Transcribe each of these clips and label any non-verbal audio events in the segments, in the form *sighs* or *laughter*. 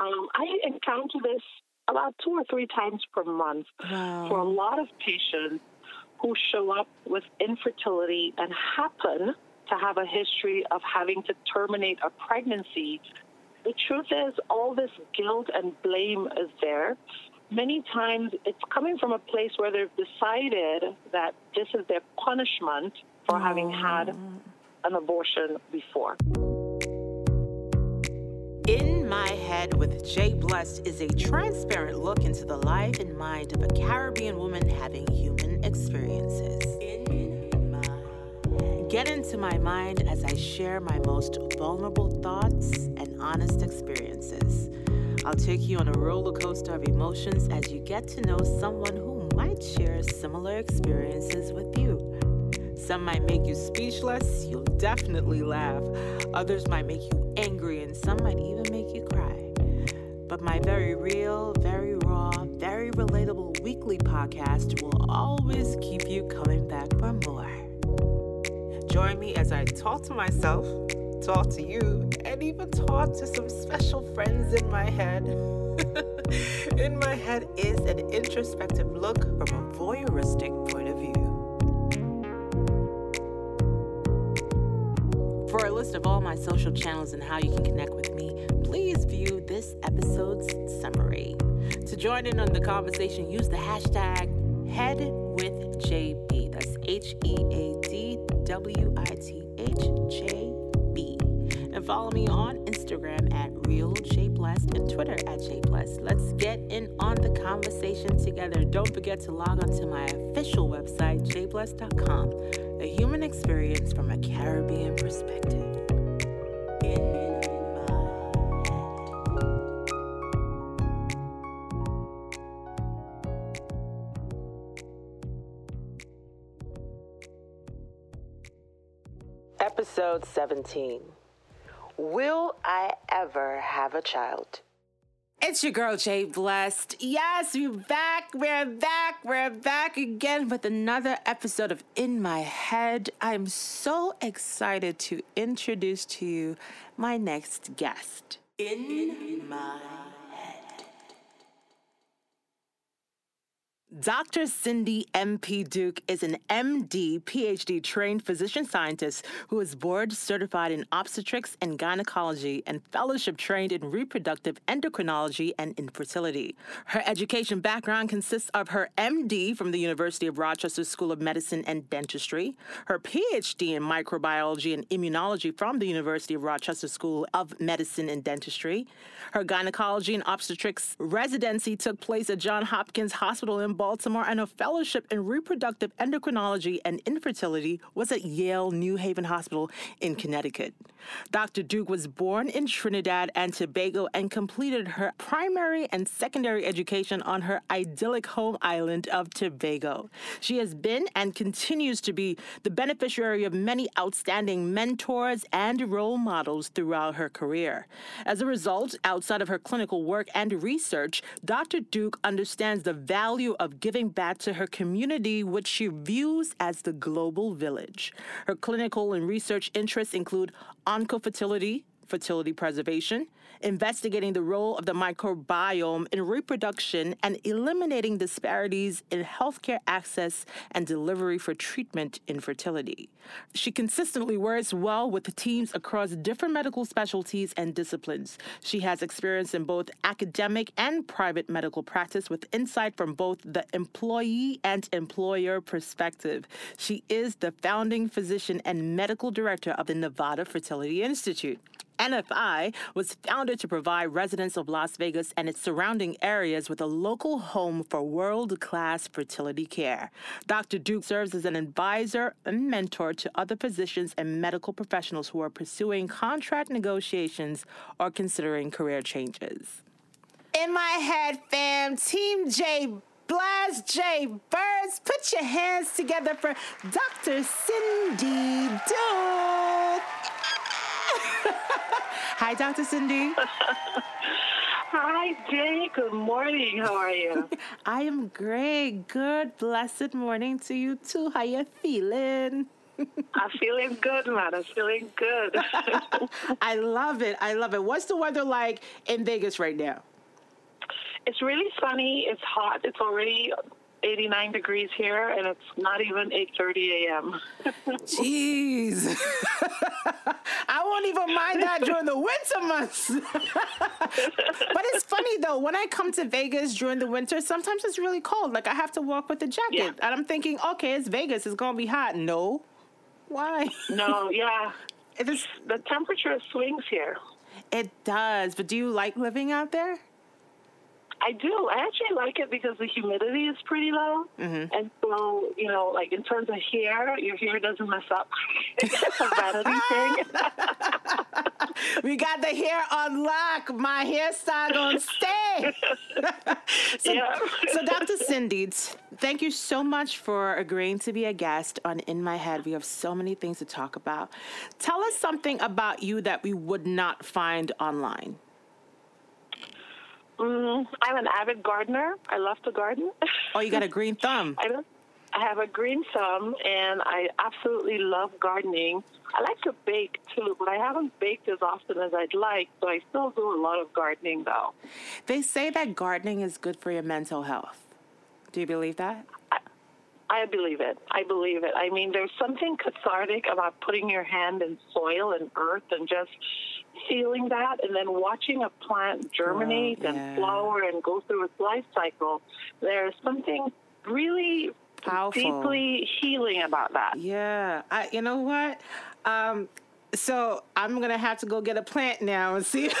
Um, I encounter this about two or three times per month Wow. for a lot of patients who show up with infertility and happen to have a history of having to terminate a pregnancy. The truth is, all this guilt and blame is there. Many times it's coming from a place where they've decided that this is their punishment for having had an abortion before. With Jay Blessed is a transparent look into the life and mind of a Caribbean woman having human experiences. Get into my mind as I share my most vulnerable thoughts and honest experiences. I'll take you on a roller coaster of emotions as you get to know someone who might share similar experiences with you. Some might make you speechless, you'll definitely laugh. Others might make you angry, and some might even make you cry. But my very real, very raw, very relatable weekly podcast will always keep you coming back for more. Join me as I talk to myself, talk to you, and even talk to some special friends in my head. *laughs* in my head is an introspective look from a voyeuristic point of view. For a list of all my social channels and how you can connect with me, please view this episode's summary. To join in on the conversation, use the hashtag HeadWithJB. That's H E A D W I T H J B. And follow me on Instagram at RealJBlessed and Twitter at JBlessed. Let's get in on the conversation together. Don't forget to log on to my official website, jblessed.com. A human experience from a Caribbean perspective. Episode 17 Will I ever have a child? It's your girl, Jay Blessed. Yes, we're back, we're back, we're back again with another episode of In My Head. I'm so excited to introduce to you my next guest. In My Dr. Cindy M.P. Duke is an MD, PhD trained physician scientist who is board certified in obstetrics and gynecology and fellowship trained in reproductive endocrinology and infertility. Her education background consists of her MD from the University of Rochester School of Medicine and Dentistry, her PhD in microbiology and immunology from the University of Rochester School of Medicine and Dentistry. Her gynecology and obstetrics residency took place at Johns Hopkins Hospital in Baltimore, and a fellowship in reproductive endocrinology and infertility was at Yale New Haven Hospital in Connecticut. Dr. Duke was born in Trinidad and Tobago and completed her primary and secondary education on her idyllic home island of Tobago. She has been and continues to be the beneficiary of many outstanding mentors and role models throughout her career. As a result, outside of her clinical work and research, Dr. Duke understands the value of giving back to her community, which she views as the global village. Her clinical and research interests include oncofertility, fertility preservation, investigating the role of the microbiome in reproduction, and eliminating disparities in healthcare access and delivery for treatment in fertility. She consistently works well with teams across different medical specialties and disciplines. She has experience in both academic and private medical practice with insight from both the employee and employer perspective. She is the founding physician and medical director of the Nevada Fertility Institute. NFI was founded to provide residents of Las Vegas and its surrounding areas with a local home for world class fertility care. Dr. Duke serves as an advisor and mentor to other physicians and medical professionals who are pursuing contract negotiations or considering career changes. In my head, fam, Team J Blast J Birds, put your hands together for Dr. Cindy Duke. Hi, Dr. Cindy. *laughs* Hi, Jay. Good morning. How are you? *laughs* I am great. Good, blessed morning to you too. How are you feeling? *laughs* I'm feeling good, man. I'm feeling good. I love it. I love it. What's the weather like in Vegas right now? It's really sunny. It's hot. It's already 89 degrees here, and it's not even 8:30 a.m. *laughs* Jeez, *laughs* I won't even mind that during the winter months. *laughs* but it's funny though. When I come to Vegas during the winter, sometimes it's really cold. Like I have to walk with a jacket, yeah. and I'm thinking, okay, it's Vegas. It's gonna be hot. No, why? No, yeah. It is. The temperature swings here. It does. But do you like living out there? I do. I actually like it because the humidity is pretty low, mm-hmm. and so you know, like in terms of hair, your hair doesn't mess up. *laughs* it's a vanity thing. *laughs* we got the hair on lock. My hairstyle on stay. *laughs* so, yeah. so, Dr. Cindy, thank you so much for agreeing to be a guest on In My Head. We have so many things to talk about. Tell us something about you that we would not find online. Mm, I'm an avid gardener. I love to garden. Oh, you got a green thumb. *laughs* I. I have a green thumb, and I absolutely love gardening. I like to bake too, but I haven't baked as often as I'd like. So I still do a lot of gardening, though. They say that gardening is good for your mental health. Do you believe that? I, I believe it. I believe it. I mean, there's something cathartic about putting your hand in soil and earth and just feeling that and then watching a plant germinate oh, yeah. and flower and go through its life cycle, there's something really Powerful. deeply healing about that. Yeah. I, you know what? Um, so I'm going to have to go get a plant now and see. *laughs* *laughs*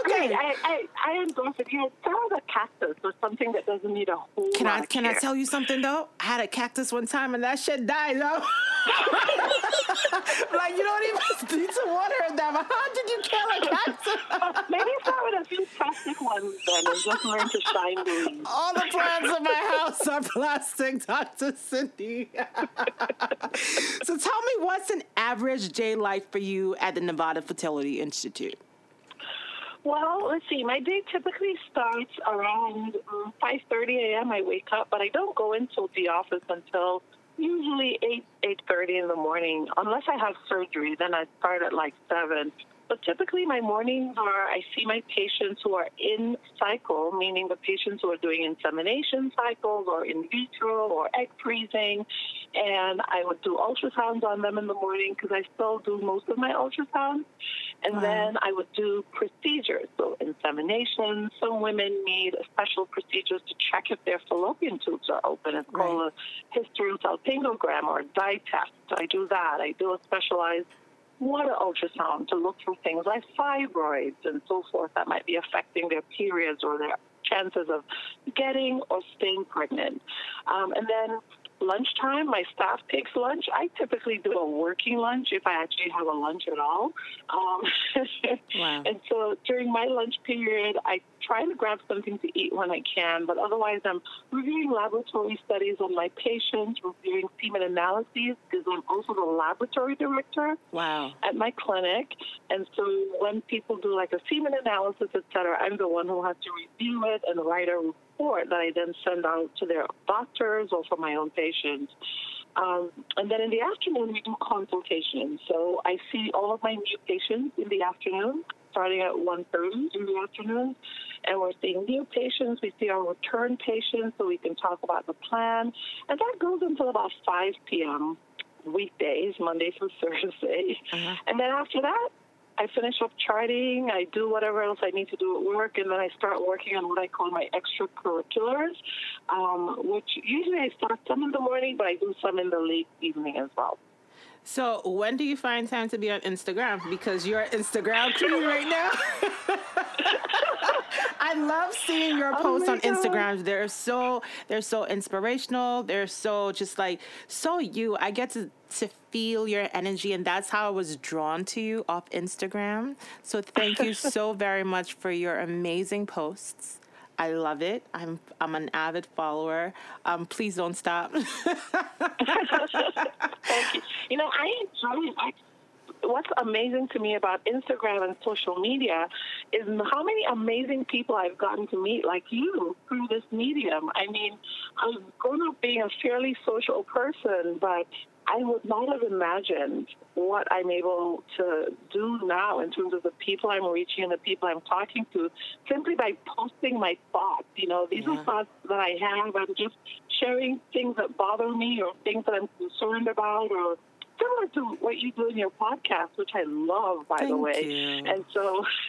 okay. I, I, I endorse it. You know, a cactus or something that doesn't need a whole Can I can care. I tell you something though? I had a cactus one time and that shit died though. *laughs* like you don't even *laughs* need to water it that. How did you kill a cactus? *laughs* Maybe start with a few plastic ones then and just learn to shine the leaves. All the plants in my house are plastic, Dr. Cindy. so tell me what's an average day like for you at the Nevada Fertility Institute? Well, let's see. My day typically starts around 5:30 um, a.m. I wake up, but I don't go into the office until usually 8 8:30 in the morning, unless I have surgery. Then I start at like seven. But typically, my mornings are I see my patients who are in cycle, meaning the patients who are doing insemination cycles or in vitro or egg freezing. And I would do ultrasounds on them in the morning because I still do most of my ultrasounds. And wow. then I would do procedures. So, insemination. Some women need special procedures to check if their fallopian tubes are open. It's right. called a hysterosalpingogram or a dye test. I do that. I do a specialized water ultrasound to look for things like fibroids and so forth that might be affecting their periods or their chances of getting or staying pregnant. Um, and then lunchtime, my staff takes lunch. I typically do a working lunch if I actually have a lunch at all. Um, *laughs* wow. And so during my lunch period, I try to grab something to eat when I can, but otherwise I'm reviewing laboratory studies on my patients, reviewing semen analyses because I'm also the laboratory director wow. at my clinic. And so when people do like a semen analysis, et cetera, I'm the one who has to review it and write a report that I then send out to their doctors or for my own patients. Um, and then in the afternoon, we do consultations. So I see all of my new patients in the afternoon, starting at 1.30 in the afternoon. And we're seeing new patients. We see our return patients so we can talk about the plan. And that goes until about 5 p.m. weekdays, Monday through *laughs* Thursday. Uh-huh. And then after that, I finish up charting, I do whatever else I need to do at work, and then I start working on what I call my extracurriculars, um, which usually I start some in the morning, but I do some in the late evening as well. So, when do you find time to be on Instagram? Because you're Instagram queen *laughs* right now. *laughs* I love seeing your oh posts on Instagram. They're so they're so inspirational. They're so just like so you. I get to to feel your energy and that's how I was drawn to you off Instagram. So thank you so *laughs* very much for your amazing posts. I love it. I'm I'm an avid follower. Um, please don't stop. *laughs* Thank you. You know, I enjoy it. What's amazing to me about Instagram and social media is how many amazing people I've gotten to meet, like you, through this medium. I mean, I've grown up being a fairly social person, but I would not have imagined what I'm able to do now in terms of the people I'm reaching and the people I'm talking to simply by posting my thoughts. You know, these yeah. are thoughts that I have. I'm just sharing things that bother me or things that I'm concerned about or similar to what you do in your podcast, which I love, by thank the way. You. And so *laughs*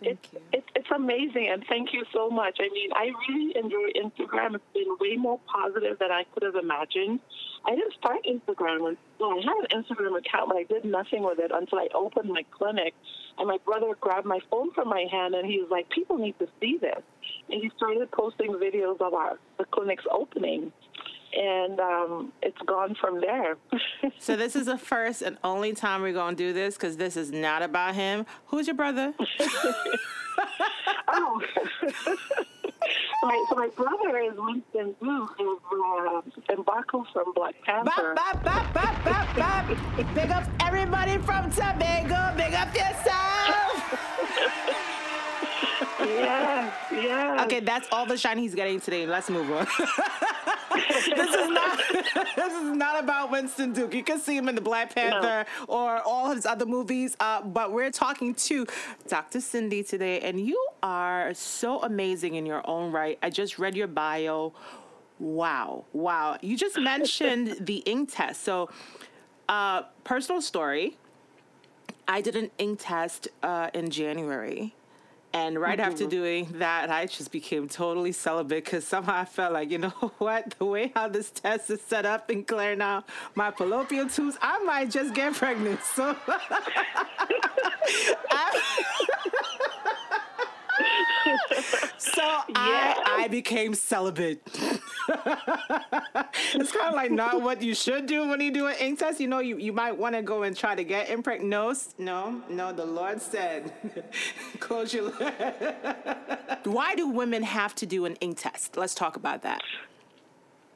it's, it's, it's amazing, and thank you so much. I mean, I really enjoy Instagram. It's been way more positive than I could have imagined. I didn't start Instagram. Well, I had an Instagram account, but I did nothing with it until I opened my clinic. And my brother grabbed my phone from my hand, and he was like, "People need to see this." And he started posting videos of our the clinic's opening and um, it's gone from there. *laughs* so this is the first and only time we're going to do this because this is not about him. Who's your brother? *laughs* *laughs* oh. Right, so my brother is Winston Duke, who's uh, Mbaku from Black Panther. Bop, bop, bop, bop, bop, bop. Big up everybody from Tobago. Big up yourself. Yeah, yeah. Okay, that's all the shine he's getting today. Let's move on. *laughs* this is not *laughs* this is not about Winston Duke. You can see him in the Black Panther no. or all his other movies. Uh, but we're talking to Dr. Cindy today, and you are so amazing in your own right. I just read your bio. Wow, wow! You just *laughs* mentioned the ink test. So, uh, personal story. I did an ink test uh, in January and right mm-hmm. after doing that, I just became totally celibate because somehow I felt like, you know *laughs* what, the way how this test is set up in Claire now, my fallopian tubes, I might just get pregnant. So *laughs* I, *laughs* so yeah. I, I became celibate. *laughs* it's kind of like not what you should do when you do an ink test. You know, you, you might want to go and try to get impregnate. No, no, no. The Lord said, *laughs* close your. Lips *laughs* Why do women have to do an ink test? Let's talk about that.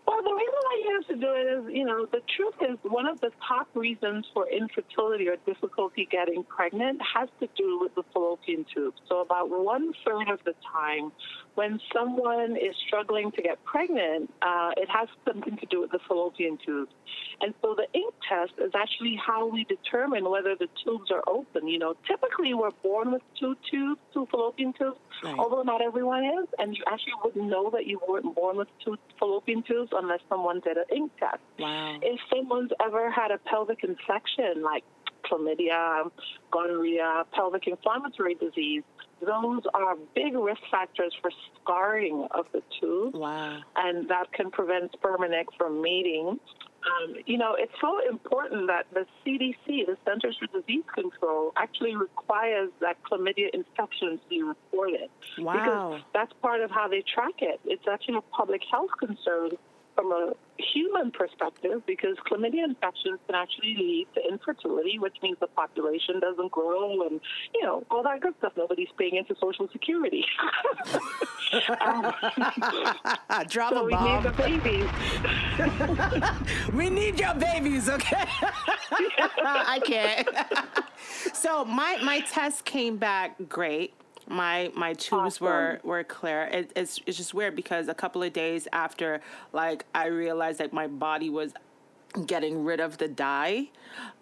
Well, the reason why you have to do it is, you know, the truth is one of the top reasons for infertility or difficulty getting pregnant has to do with the fallopian tube. So about one third of the time, when someone is struggling to get pregnant, uh, it has something to do with the fallopian tubes. And so the ink test is actually how we determine whether the tubes are open. You know, typically we're born with two tubes, two fallopian tubes, right. although not everyone is. And you actually wouldn't know that you weren't born with two fallopian tubes unless someone did an ink test. Wow. If someone's ever had a pelvic infection, like chlamydia, gonorrhea, pelvic inflammatory disease, those are big risk factors for scarring of the tube. Wow. And that can prevent sperm and egg from mating. Um, you know, it's so important that the CDC, the Centers for Disease Control, actually requires that chlamydia infections be reported. Wow. Because that's part of how they track it. It's actually a public health concern from a human perspective because chlamydia infections can actually lead to infertility, which means the population doesn't grow and, you know, all that good stuff. Nobody's paying into Social Security. *laughs* um, *laughs* Drop so a we need the babies. *laughs* we need your babies, okay? I can't. so my my test came back great my my tubes awesome. were were clear. It, it's it's just weird because a couple of days after, like I realized that my body was getting rid of the dye.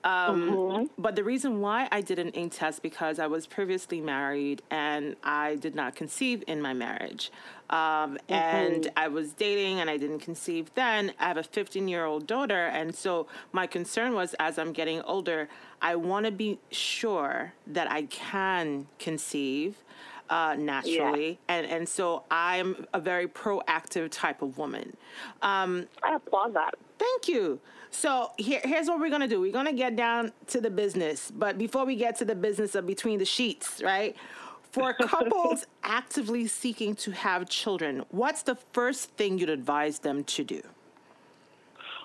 Um, mm-hmm. But the reason why I did an ink test because I was previously married and I did not conceive in my marriage. Um, mm-hmm. And I was dating and I didn't conceive then. I have a 15 year old daughter. And so my concern was as I'm getting older, I want to be sure that I can conceive uh, naturally, yeah. and and so I'm a very proactive type of woman. Um, I applaud that. Thank you. So here, here's what we're gonna do. We're gonna get down to the business, but before we get to the business of between the sheets, right? For *laughs* couples actively seeking to have children, what's the first thing you'd advise them to do?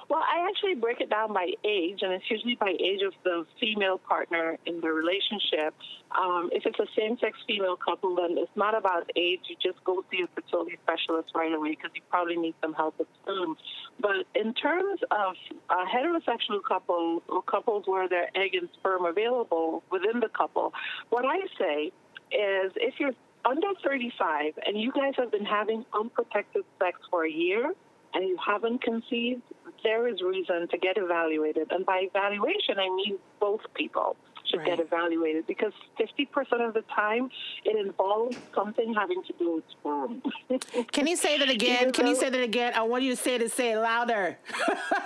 Well, I actually break it down by age, and it's usually by age of the female partner in the relationship. Um, if it's a same-sex female couple, then it's not about age. You just go see a fertility specialist right away because you probably need some help with sperm. But in terms of a heterosexual couple or couples where there egg and sperm available within the couple, what I say is if you're under 35 and you guys have been having unprotected sex for a year and you haven't conceived, there is reason to get evaluated. And by evaluation, I mean both people should right. get evaluated because 50% of the time it involves something having to do with sperm. *laughs* Can you say that again? Can you say that again? I want you to say it, say it louder.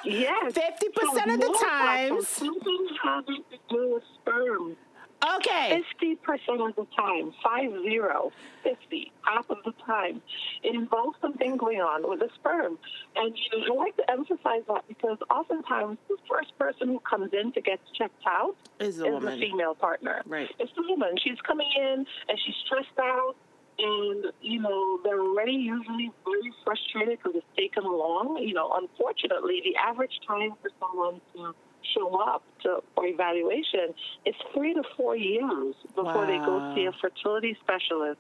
yes. *laughs* 50% so of the times. Something having to do with sperm. Okay. 50% of the time, five zero, 50, half of the time, it involves something going on with the sperm. And you know, I like to emphasize that because oftentimes the first person who comes in to get checked out is, the, is the female partner. Right. It's the woman. She's coming in and she's stressed out and you know they're already usually very frustrated because it's taken long. You know, unfortunately, the average time for someone to show up to, for evaluation, it's three to four years before wow. they go see a fertility specialist.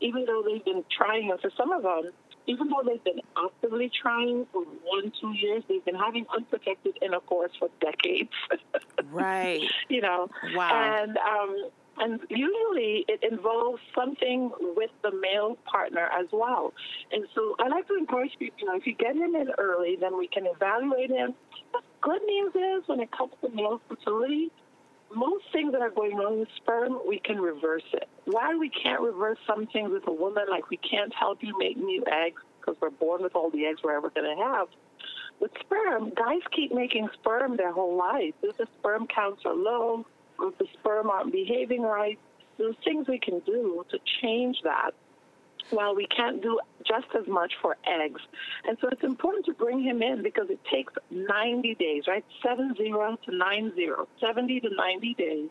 Even though they've been trying, and for some of them, even though they've been actively trying for one, two years, they've been having unprotected intercourse for decades. *laughs* right. You know. Wow. And um, and usually it involves something with the male partner as well. And so I like to encourage people, you know, if you get him in early, then we can evaluate him. Good news is when it comes to male fertility, most things that are going on with sperm, we can reverse it. Why we can't reverse some things with a woman, like we can't help you make new eggs because we're born with all the eggs we're ever going to have. With sperm, guys keep making sperm their whole life. If the sperm counts are low, if the sperm aren't behaving right, there's things we can do to change that. While we can't do just as much for eggs. And so it's important to bring him in because it takes 90 days, right? 70 to 90, 70 to 90 days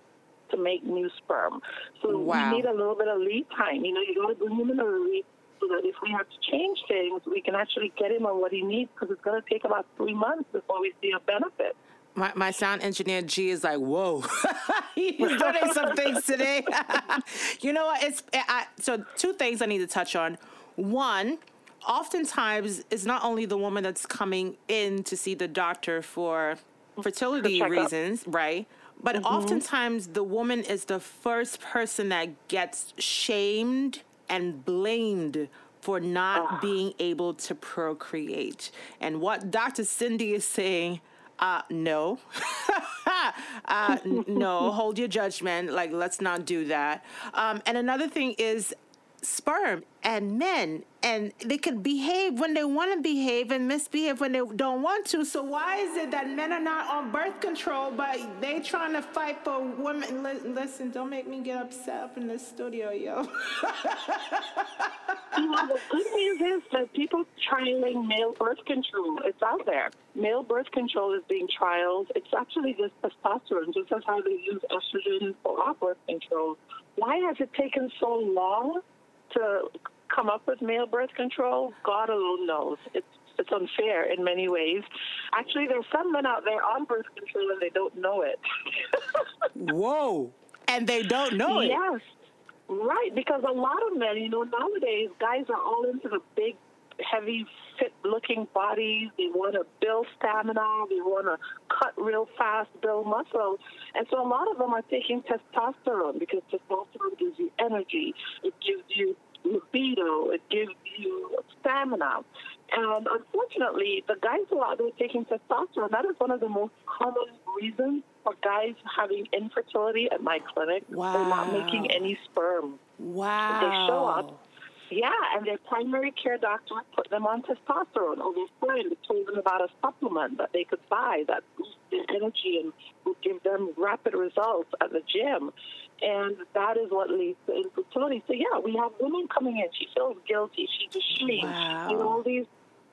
to make new sperm. So wow. we need a little bit of lead time. You know, you got to bring him in early so that if we have to change things, we can actually get him on what he needs because it's going to take about three months before we see a benefit. My, my sound engineer G is like, whoa, *laughs* he's doing some things today. *laughs* you know what? It's I, so two things I need to touch on. One, oftentimes it's not only the woman that's coming in to see the doctor for fertility for reasons, right? But mm-hmm. oftentimes the woman is the first person that gets shamed and blamed for not ah. being able to procreate. And what Dr. Cindy is saying uh, no. *laughs* uh, no, hold your judgment. Like, let's not do that. Um, and another thing is sperm and men and they could behave when they want to behave and misbehave when they don't want to. So why is it that men are not on birth control but they trying to fight for women? Listen don't make me get upset up in the studio yo. *laughs* You know, the good news is that people trialing male birth control it's out there. Male birth control is being trialed. It's actually just testosterone just as how they use estrogen for our birth control. Why has it taken so long to come up with male birth control, God alone knows. It's it's unfair in many ways. Actually, there's some men out there on birth control and they don't know it. *laughs* Whoa! And they don't know it. Yes, right. Because a lot of men, you know, nowadays guys are all into the big, heavy, fit-looking bodies. They want to build stamina. They want to cut real fast, build muscle. And so a lot of them are taking testosterone because testosterone gives you energy. It gives you libido. It gives you stamina. And unfortunately, the guys who are out there taking testosterone, that is one of the most common reasons for guys having infertility at my clinic. Wow. They're not making any sperm. Wow. They show up. Yeah, and their primary care doctor put them on testosterone. Or their friend told them about a supplement that they could buy that boosts their energy and would give them rapid results at the gym and that is what leads to infertility. So yeah, we have women coming in. She feels guilty. She's ashamed. Wow. You know, all these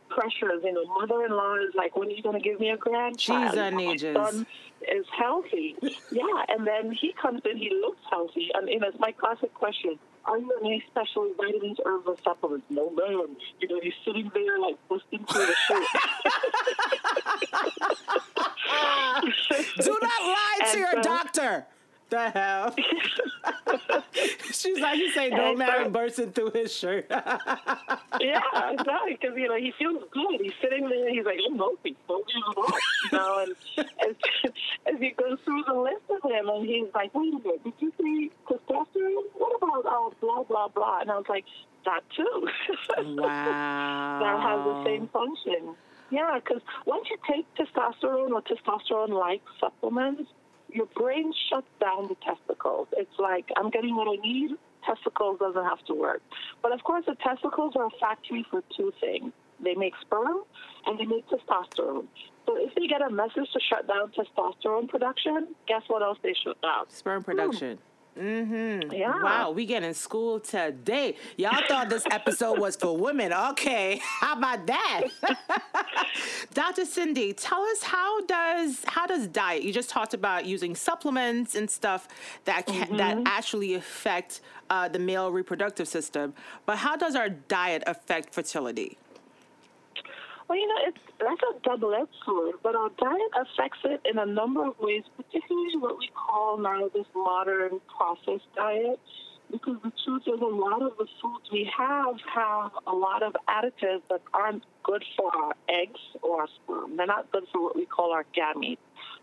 pressures. You know, mother-in-law is like, when are you going to give me a grandchild? She's on My son is healthy. yeah, and then he comes in, he looks healthy. And, you know, it's my classic question. Are you on any special vitamins, herbs, or supplements? No, ma'am. You know, he's sitting there like busting through the shirt. *laughs* *laughs* Do not lie to And your so- doctor. The hell? *laughs* She's like, you say no so- bursting through his shirt. *laughs* yeah, exactly. Because you know he feels good. He's sitting there. He's like, I'm healthy. Don't give. You know, and as, *laughs* as he goes through the list of him, and he's like, Wait a minute, did you say testosterone? What about oh blah blah blah? And I was like, That too. wow. that has the same function. Yeah, because once you take testosterone or testosterone-like supplements, your brain shuts down the testicles. It's like I'm getting what I need. Testicles doesn't have to work. But of course, the testicles are a factory for two things. They make sperm and they make testosterone. So if they get a message to shut down testosterone production, guess what else they shut down? Sperm production. Mm-hmm. Yeah. Wow, we get in school today. Y'all thought this episode was for women. Okay, *laughs* how about that? *laughs* Dr. Cindy, tell us how does how does diet? You just talked about using supplements and stuff that can, that actually affect uh, the male reproductive system. But how does our diet affect fertility? Well, you know, it's that's a double-edged sword, but our diet affects it in a number of ways, particularly what we call now this modern processed diet. Because the truth is, a lot of the foods we have have a lot of additives that aren't good for our eggs or our sperm. They're not good for what we call our gametes.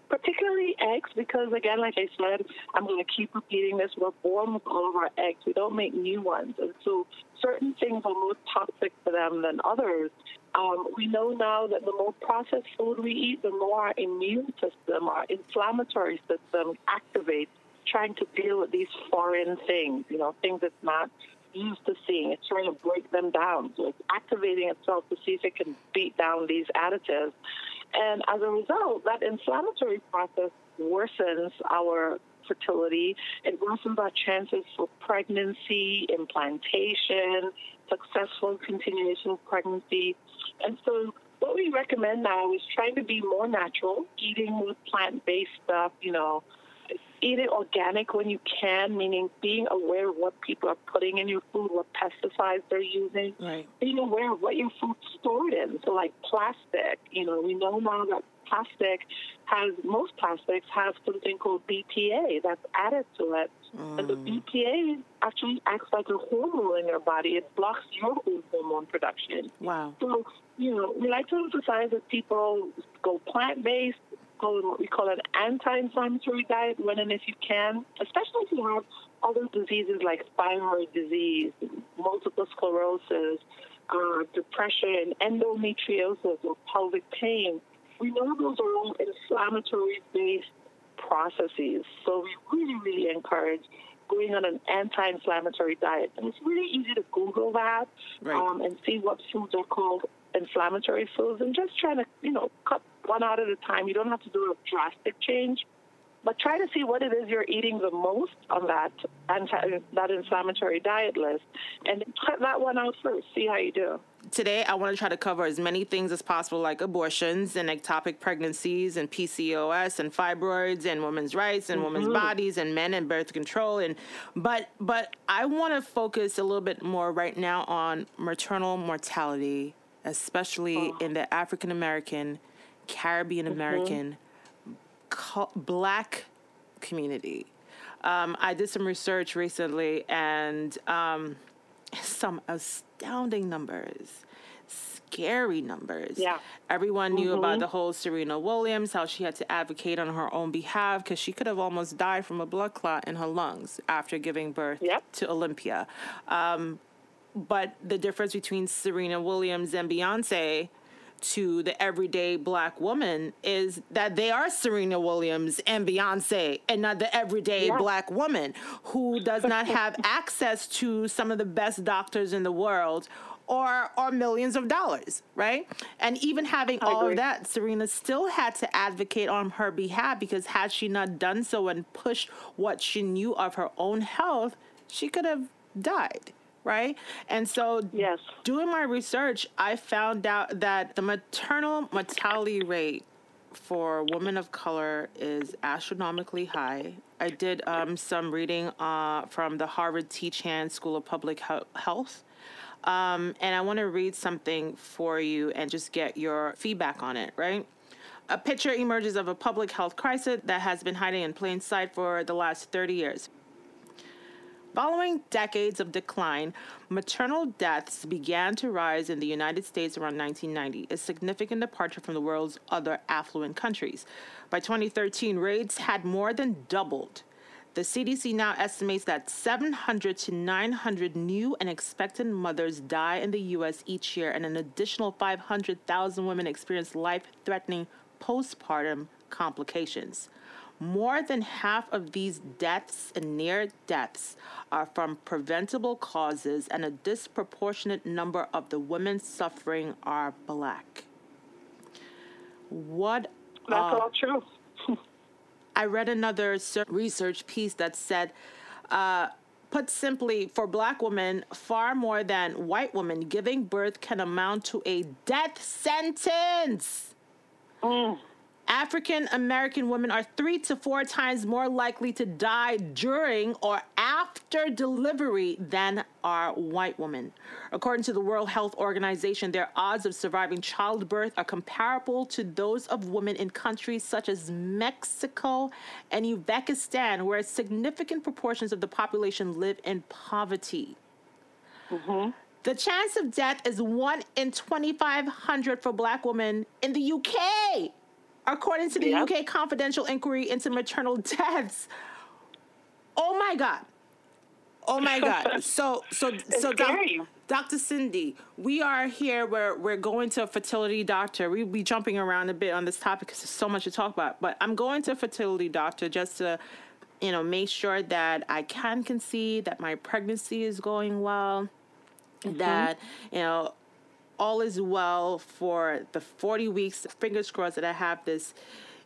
Particularly eggs, because again, like I said, I'm going to keep repeating this. We're born with all of our eggs. We don't make new ones, and so certain things are more toxic for them than others. Um, we know now that the more processed food we eat, the more our immune system, our inflammatory system activates, trying to deal with these foreign things, you know, things it's not used to seeing. It's trying to break them down. So it's activating itself to see if it can beat down these additives. And as a result, that inflammatory process worsens our fertility. It worsens our chances for pregnancy, implantation, successful continuation of pregnancy. And so what we recommend now is trying to be more natural, eating more plant-based stuff, you know, eating organic when you can, meaning being aware of what people are putting in your food, what pesticides they're using, Right. being aware of what your food's stored in. So, like plastic, you know, we know now that plastic has, most plastics have something called BPA that's added to it. And the BPA actually acts like a hormone in your body. It blocks your own hormone production. Wow. So, you know, we like to emphasize that people go plant based, go in what we call an anti inflammatory diet when and if you can, especially if you have other diseases like thyroid disease, multiple sclerosis, uh, depression, endometriosis, or pelvic pain. We know those are all inflammatory based processes. So we really, really encourage going on an anti-inflammatory diet. And it's really easy to Google that Right. um, and see what foods are called inflammatory foods and just trying to, you know, cut one out at a time. You don't have to do a drastic change. But try to see what it is you're eating the most on that anti that inflammatory diet list, and cut that one out first. See how you do. Today, I want to try to cover as many things as possible, like abortions and ectopic pregnancies and PCOS and fibroids and women's rights and women's bodies and men and birth control. And but but I want to focus a little bit more right now on maternal mortality, especially in the African American, Caribbean American, co- Black community. Um, I did some research recently and. Um, some astounding numbers, scary numbers. Yeah. Everyone knew about the whole Serena Williams, how she had to advocate on her own behalf because she could have almost died from a blood clot in her lungs after giving birth Yep. to Olympia. Um, but the difference between Serena Williams and Beyonce to the everyday black woman is that they are Serena Williams and Beyonce and not the everyday Yeah. black woman who does not have *laughs* access to some of the best doctors in the world or or millions of dollars, right? And even having I all agree. of that, Serena still had to advocate on her behalf because had she not done so and pushed what she knew of her own health, she could have died, right? And so, yes. doing my research, I found out that the maternal mortality rate for women of color is astronomically high. I did um, some reading uh, from the Harvard T. Chan School of Public Health. Um, and I want to read something for you and just get your feedback on it, right? A picture emerges of a public health crisis that has been hiding in plain sight for the last 30 years. Following decades of decline, maternal deaths began to rise in the United States around 1990, a significant departure from the world's other affluent countries. By 2013, rates had more than doubled. The CDC now estimates that 700 to 900 new and expectant mothers die in the U.S. each year, and an additional 500,000 women experience life threatening postpartum complications. More than half of these deaths and near deaths are from preventable causes, and a disproportionate number of the women suffering are black. What? That's uh, all true. *laughs* I read another research piece that said, uh, put simply, for black women, far more than white women, giving birth can amount to a death sentence. Mm. African American women are three to four times more likely to die during or after delivery than are white women. According to the World Health Organization, their odds of surviving childbirth are comparable to those of women in countries such as Mexico and Uzbekistan, where significant proportions of the population live in poverty. Mm-hmm. The chance of death is 1 in 2,500 for black women in the UK according to the yep. UK Confidential Inquiry into Maternal *laughs* Deaths. Oh my God. Oh my God. *laughs* So so so doc, Dr. Cindy, we are here. We're we're going to a fertility doctor. We'll be jumping around a bit on this topic because there's so much to talk about. But I'm going to a fertility doctor just to, you know, make sure that I can conceive, that my pregnancy is going well, mm-hmm. that you know all is well for the 40 weeks, fingers crossed that I have this,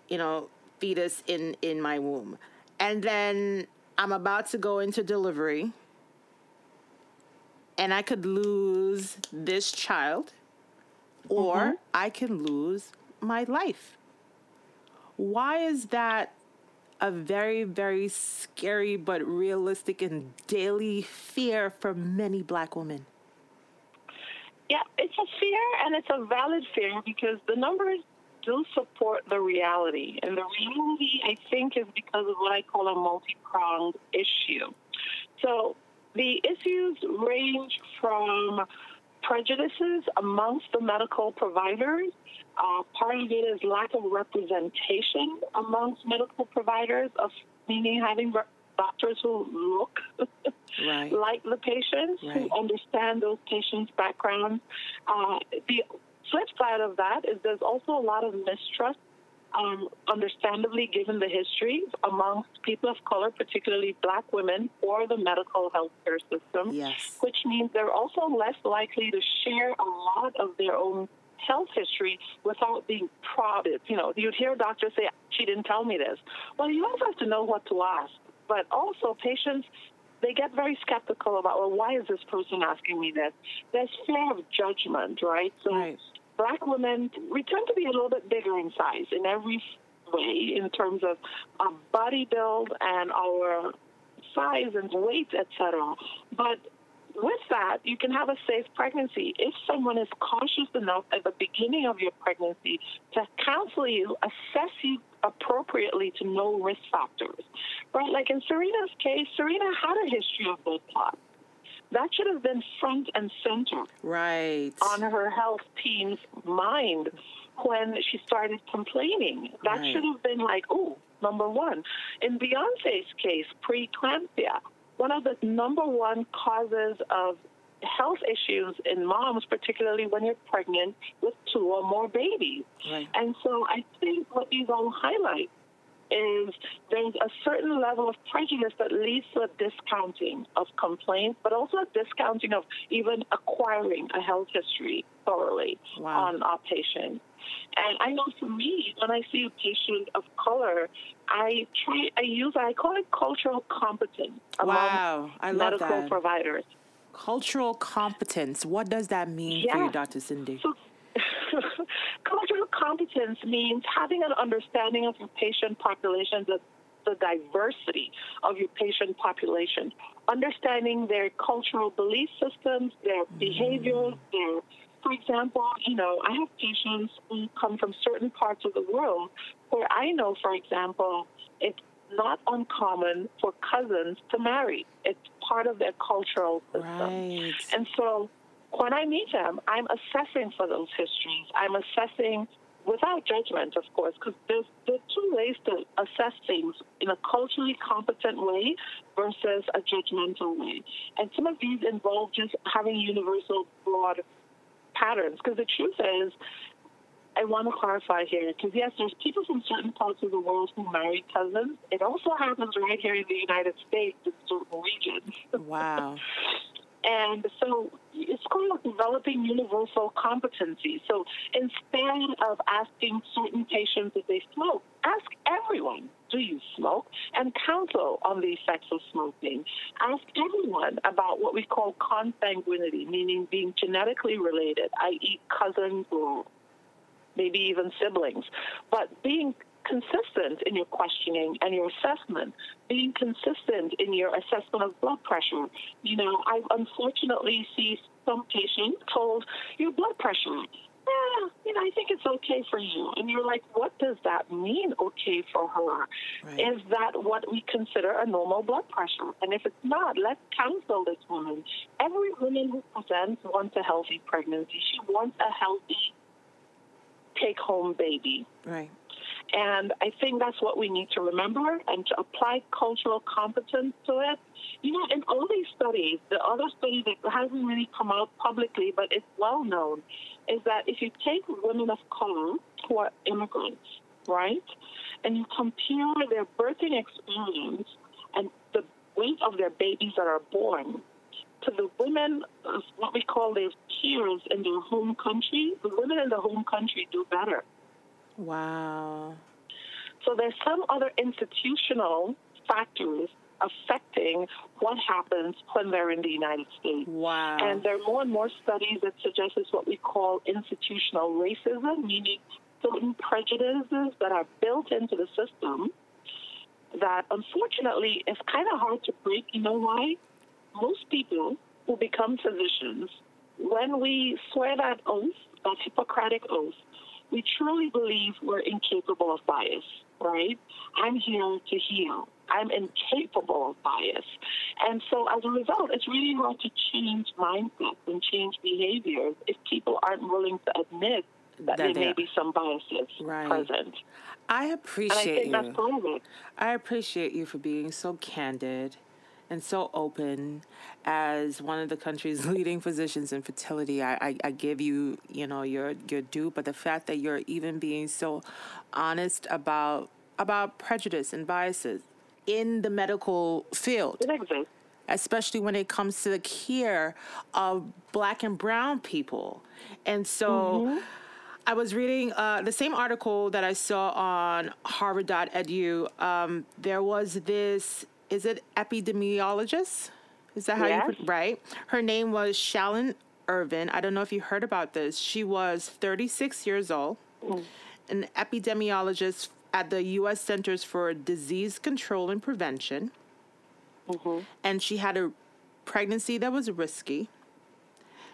you know, fetus in in my womb. And then I'm about to go into delivery and I could lose this child or mm-hmm. I can lose my life. Why is that a very, very scary but realistic and daily fear for many black women? Yeah, it's a fear and it's a valid fear because the numbers do support the reality. And the reality, I think, is because of what I call a multi pronged issue. So the issues range from prejudices amongst the medical providers. Uh, part of it is lack of representation amongst medical providers, of meaning having doctors who look *laughs* right. like the patients, right. who understand those patients' backgrounds. Uh, the flip side of that is there's also a lot of mistrust um, understandably, given the history amongst people of color, particularly black women, for the medical healthcare system, yes. which means they're also less likely to share a lot of their own health history without being prodded. You know, you'd hear a doctor say, she didn't tell me this. Well, you also have to know what to ask. But also, patients they get very skeptical about, well, why is this person asking me this? There's fear of judgment, right? So right. black women, we tend to be a little bit bigger in size in every way in terms of our body build and our size and weight, etc. But with that, you can have a safe pregnancy if someone is cautious enough at the beginning of your pregnancy to counsel you, assess you appropriately to know risk factors. Right? Like in Serena's case, Serena had a history of blood clots. That should have been front and center. Right. On her health team's mind when she started complaining. That right. should have been like, oh, number one. In Beyonce's case, preeclampsia, one of the number one causes of health issues in moms, particularly when you're pregnant with two or more babies. Right. And so I think what these all highlight is there's a certain level of prejudice that leads to a discounting of complaints, but also a discounting of even acquiring a health history thoroughly wow. on our patients. And I know for me, when I see a patient of color, I try, I use, I call it cultural competence among wow, I medical that. providers. Cultural competence. What does that mean yeah. for you, Dr. Cindy? So, *laughs* cultural competence means having an understanding of your patient population, the, the diversity of your patient population, understanding their cultural belief systems, their mm. behaviors, their for example, you know, I have patients who come from certain parts of the world where I know, for example, it's not uncommon for cousins to marry. It's part of their cultural system. Right. And so when I meet them, I'm assessing for those histories. I'm assessing without judgment, of course, because there's, there's two ways to assess things in a culturally competent way versus a judgmental way. And some of these involve just having universal broad patterns, because the truth is, I want to clarify here because yes, there's people from certain parts of the world who marry cousins. It also happens right here in the United States in certain regions. Wow. *laughs* and so it's called developing universal competency. So instead of asking certain patients if they smoke, ask everyone, do you smoke? And counsel on the effects of smoking. Ask everyone about what we call consanguinity, meaning being genetically related, i.e., cousins or maybe even siblings. But being consistent in your questioning and your assessment, being consistent in your assessment of blood pressure. You know, I unfortunately see some patients told your blood pressure. Yeah, you know, I think it's okay for you. And you're like, what does that mean, okay for her? Right. Is that what we consider a normal blood pressure? And if it's not, let's counsel this woman. Every woman who presents wants a healthy pregnancy. She wants a healthy take home baby. Right. And I think that's what we need to remember and to apply cultural competence to it. You know, in all these studies, the other study that hasn't really come out publicly, but it's well known, is that if you take women of color who are immigrants, right, and you compare their birthing experience and the weight of their babies that are born to the women of what we call their peers in their home country, the women in the home country do better. Wow. So there's some other institutional factors affecting what happens when they're in the United States. Wow. And there are more and more studies that suggest it's what we call institutional racism, meaning certain prejudices that are built into the system that unfortunately is kind of hard to break. You know why? most people who become physicians, when we swear that oath, that Hippocratic oath, we truly believe we're incapable of bias, right? I'm here to heal. I'm incapable of bias. And so as a result, it's really hard to change mindsets and change behaviors if people aren't willing to admit that, that there may be some biases right. present. I appreciate I you. I appreciate you for being so candid and so open as one of the country's *laughs* leading physicians in fertility. I, I, I, give you, you know, your your due, but the fact that you're even being so honest about about prejudice and biases in the medical field. Especially when it comes to the care of black and brown people. And so mm-hmm. I was reading uh, the same article that I saw on harvard.edu. Um, there was this is it epidemiologist? Is that how yes. you put right? Her name was Shalon Irving. I don't know if you heard about this. She was 36 years old, mm. an epidemiologist at the U.S. Centers for Disease Control and Prevention. Mm-hmm. And she had a pregnancy that was risky.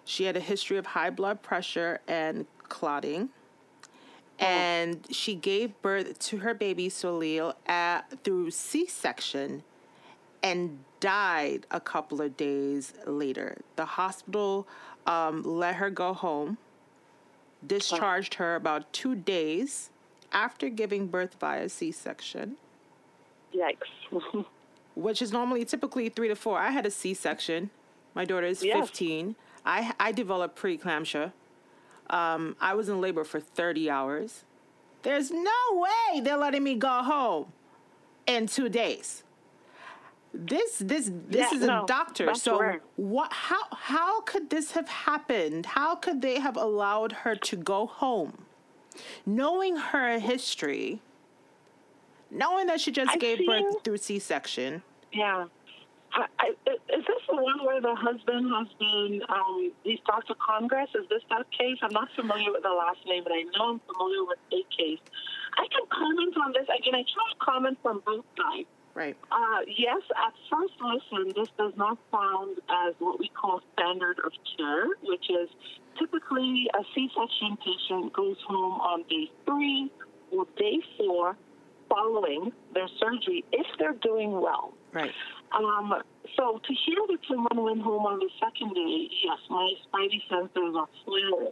She had a history of high blood pressure and clotting. Oh. And she gave birth to her baby Soleil at, through C section and died a couple of days later. The hospital um, let her go home, discharged her about two days after giving birth via C section. Yikes. *laughs* which is normally typically three to four. I had a C section. My daughter is yes. 15. I, I developed preeclampsia. Um, I was in labor for 30 hours. There's no way they're letting me go home in two days this this this yeah, is no, a doctor so what how how could this have happened how could they have allowed her to go home knowing her history knowing that she just I've gave seen, birth through c-section yeah I, I, is this the one where the husband has been, um, he's talked to Congress? Is this that case? I'm not familiar with the last name, but I know I'm familiar with a case. I can comment on this. Again, I to comment from both sides. Right. Uh, yes, at first listen, this does not sound as what we call standard of care, which is typically a C-section patient goes home on day three or day four following their surgery if they're doing well. Right. Um, so to hear that someone went home on the second day, yes, my spidey senses are flaring.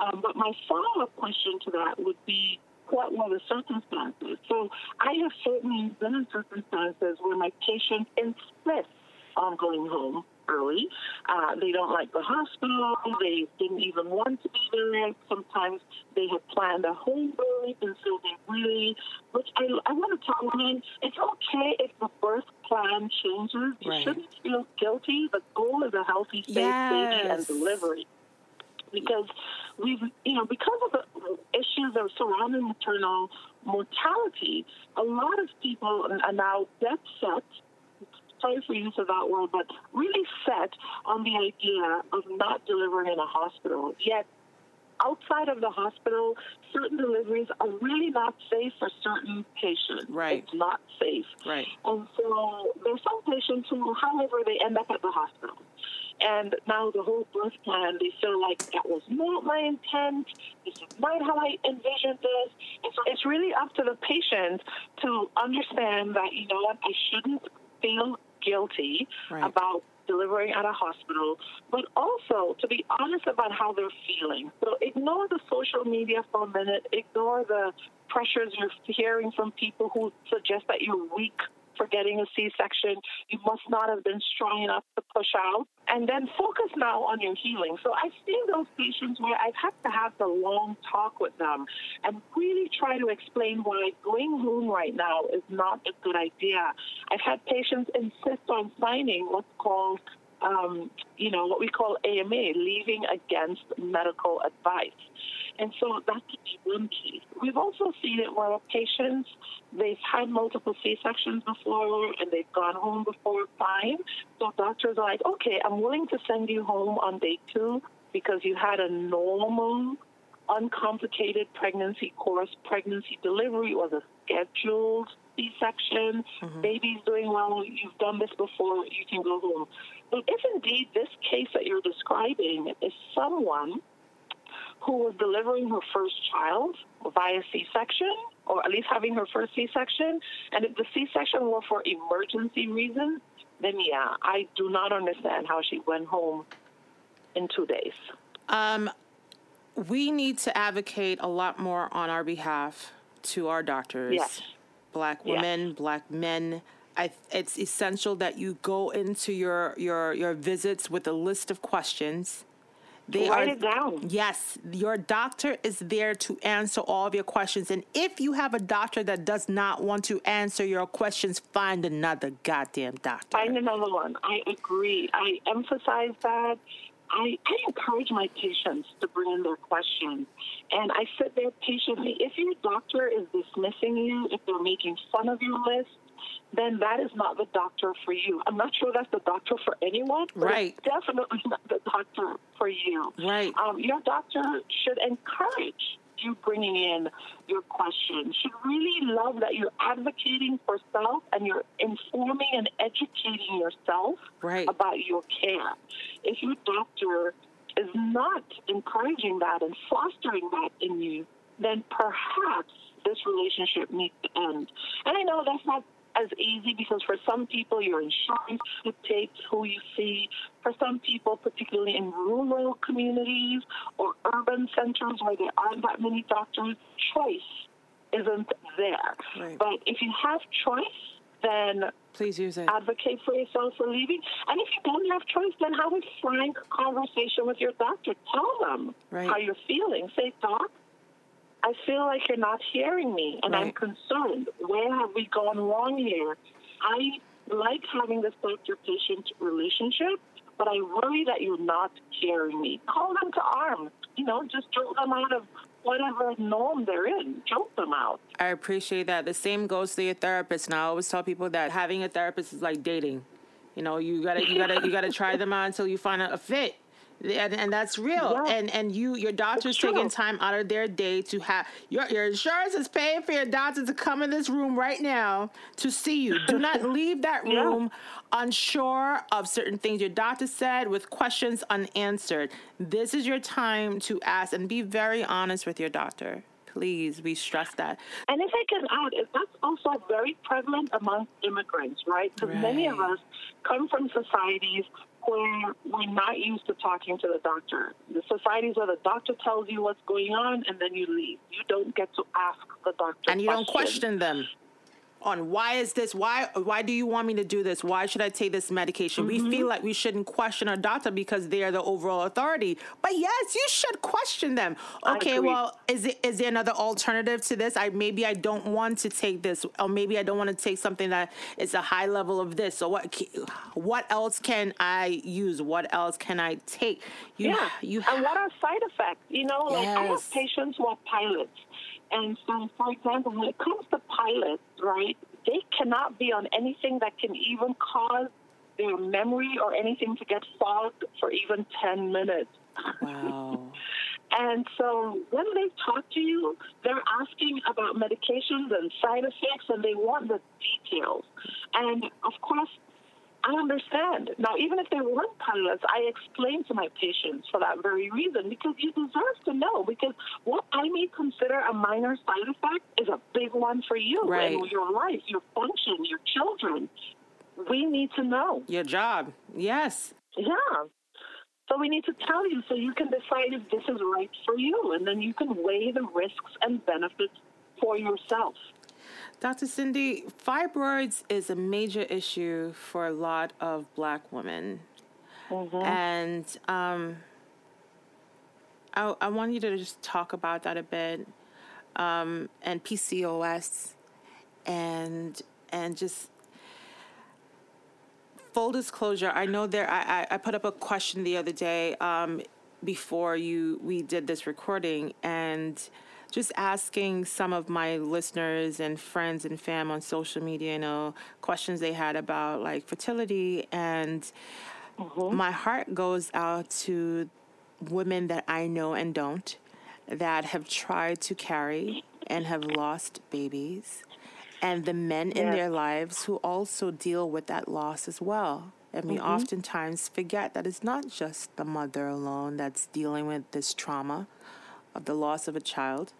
Um, but my follow-up question to that would be, what were the circumstances? So I have certainly been in circumstances where my patient insists on going home early. Uh, they don't like the hospital. They didn't even want to be there. Sometimes they had planned a home birth, and so they really, which I, I want to tell women, it's okay if the birth plan changes. You right. shouldn't feel guilty. The goal is a healthy, safe yes. baby and delivery. Because we've, you know, because of the issues that surrounding maternal mortality, a lot of people are now dead set sorry for use of that word, but really set on the idea of not delivering in a hospital. Yet, outside of the hospital, certain deliveries are really not safe for certain patients. Right. It's not safe. Right. And so there's some patients who, however, they end up at the hospital. And now the whole birth plan, they feel like that was not my intent. This is not how I envisioned this. And so it's really up to the patient to understand that, you know what, I shouldn't feel guilty right. about delivering at a hospital, but also to be honest about how they're feeling. So ignore the social media for a minute, ignore the pressures you're hearing from people who suggest that you're weak for getting a C-section. You must not have been strong enough to push out. And then focus now on your healing. So I've seen those patients where I've had to have the long talk with them and really try to explain why going home right now is not a good idea. I've had patients insist on signing what's called um, you know, what we call AMA, leaving against medical advice. And so that could be one case. We've also seen it where patients, they've had multiple C-sections before and they've gone home before fine. So doctors are like, okay, I'm willing to send you home on day two because you had a normal, uncomplicated pregnancy course. Pregnancy delivery was a scheduled C-section. Mm-hmm. Baby's doing well. You've done this before. You can go home. But if indeed this case that you're describing is someone who was delivering her first child via C-section, or at least having her first C-section, and if the C-section were for emergency reasons, then yeah, I do not understand how she went home in two days. Um, we need to advocate a lot more on our behalf to our doctors. Yes. Black women, yes. black men. I, it's essential that you go into your, your, your visits with a list of questions they Write are, it down. Yes, your doctor is there to answer all of your questions. And if you have a doctor that does not want to answer your questions, find another goddamn doctor. Find another one. I agree. I emphasize that. I, I encourage my patients to bring in their questions. And I sit there patiently. If your doctor is dismissing you, if they're making fun of your list, then that is not the doctor for you. I'm not sure that's the doctor for anyone, right. definitely not the doctor for you. Right. Um, your doctor should encourage you bringing in your questions. Should really love that you're advocating for self and you're informing and educating yourself right. about your care. If your doctor is not encouraging that and fostering that in you, then perhaps this relationship needs to end. And I know that's not as easy because for some people, your insurance dictates who you see. For some people, particularly in rural communities or urban centers where there aren't that many doctors, choice isn't there. Right. But if you have choice, then please use it. Advocate for yourself for leaving. And if you don't have choice, then have a frank conversation with your doctor. Tell them right. how you're feeling. Say, Doc, I feel like you're not hearing me, and right. I'm concerned. Where have we gone wrong here? I like having this doctor patient relationship, but I worry that you're not hearing me. Call them to arms. You know, just jolt them out of whatever norm they're in. Jolt them out. I appreciate that. The same goes to your therapist. And I always tell people that having a therapist is like dating. You know, you gotta you gotta you gotta *laughs* try them out until you find a fit. And, and that's real. Yeah. And and you your doctor's taking time out of their day to have your your insurance is paying for your doctor to come in this room right now to see you. Do not *laughs* leave that room yeah. unsure of certain things your doctor said with questions unanswered. This is your time to ask and be very honest with your doctor please, we stress that. And if I can add, that's also very prevalent among immigrants, right? Because right. many of us come from societies where we're not used to talking to the doctor. The societies where the doctor tells you what's going on and then you leave. You don't get to ask the doctor. And you questions. don't question them on why is this why why do you want me to do this? Why should i take this medication? Mm-hmm. we feel like we shouldn't question our doctor because they are the overall authority. But yes you should question them. Okay well is it is there another alternative to this? I maybe i don't want to take this or maybe i don't want to take something that is a high level of this. So what what else can i use? What else can i take? You, yeah you and what are side effects? You know like yes. i have patients who are pilots and so, for example, when it comes to pilots, right, they cannot be on anything that can even cause their memory or anything to get fogged for even 10 minutes. Wow. *laughs* and so when they talk to you, they're asking about medications and side effects, and they want the details. And of course, I understand. Now, even if they weren't pilots, I explain to my patients for that very reason because you deserve to know. Because what I may consider a minor side effect is a big one for you right. in your life, your function, your children. We need to know. Your job, yes. Yeah. So we need to tell you so you can decide if this is right for you, and then you can weigh the risks and benefits for yourself. Dr. Cindy, fibroids is a major issue for a lot of black women. Mm-hmm. And um, I, I want you to just talk about that a bit um, and PCOS and and just full disclosure i know there i, I put up a question the other day um, before you we did this recording and just asking some of my listeners and friends and fam on social media, you know, questions they had about like fertility. And mm-hmm. my heart goes out to women that I know and don't that have tried to carry and have lost babies, and the men in their lives who also deal with that loss as well. And we mm-hmm. oftentimes forget that it's not just the mother alone that's dealing with this trauma of the loss of a child.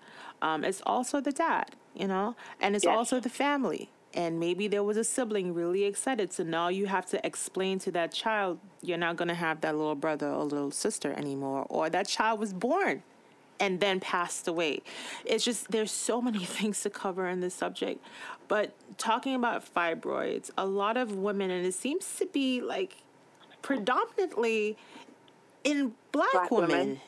Um, it's also the dad, you know, and it's yes. also the family. And maybe there was a sibling really excited. So now you have to explain to that child, you're not going to have that little brother or little sister anymore. Or that child was born and then passed away. It's just, there's so many *laughs* things to cover in this subject. But talking about fibroids, a lot of women, and it seems to be like predominantly in black, black women. women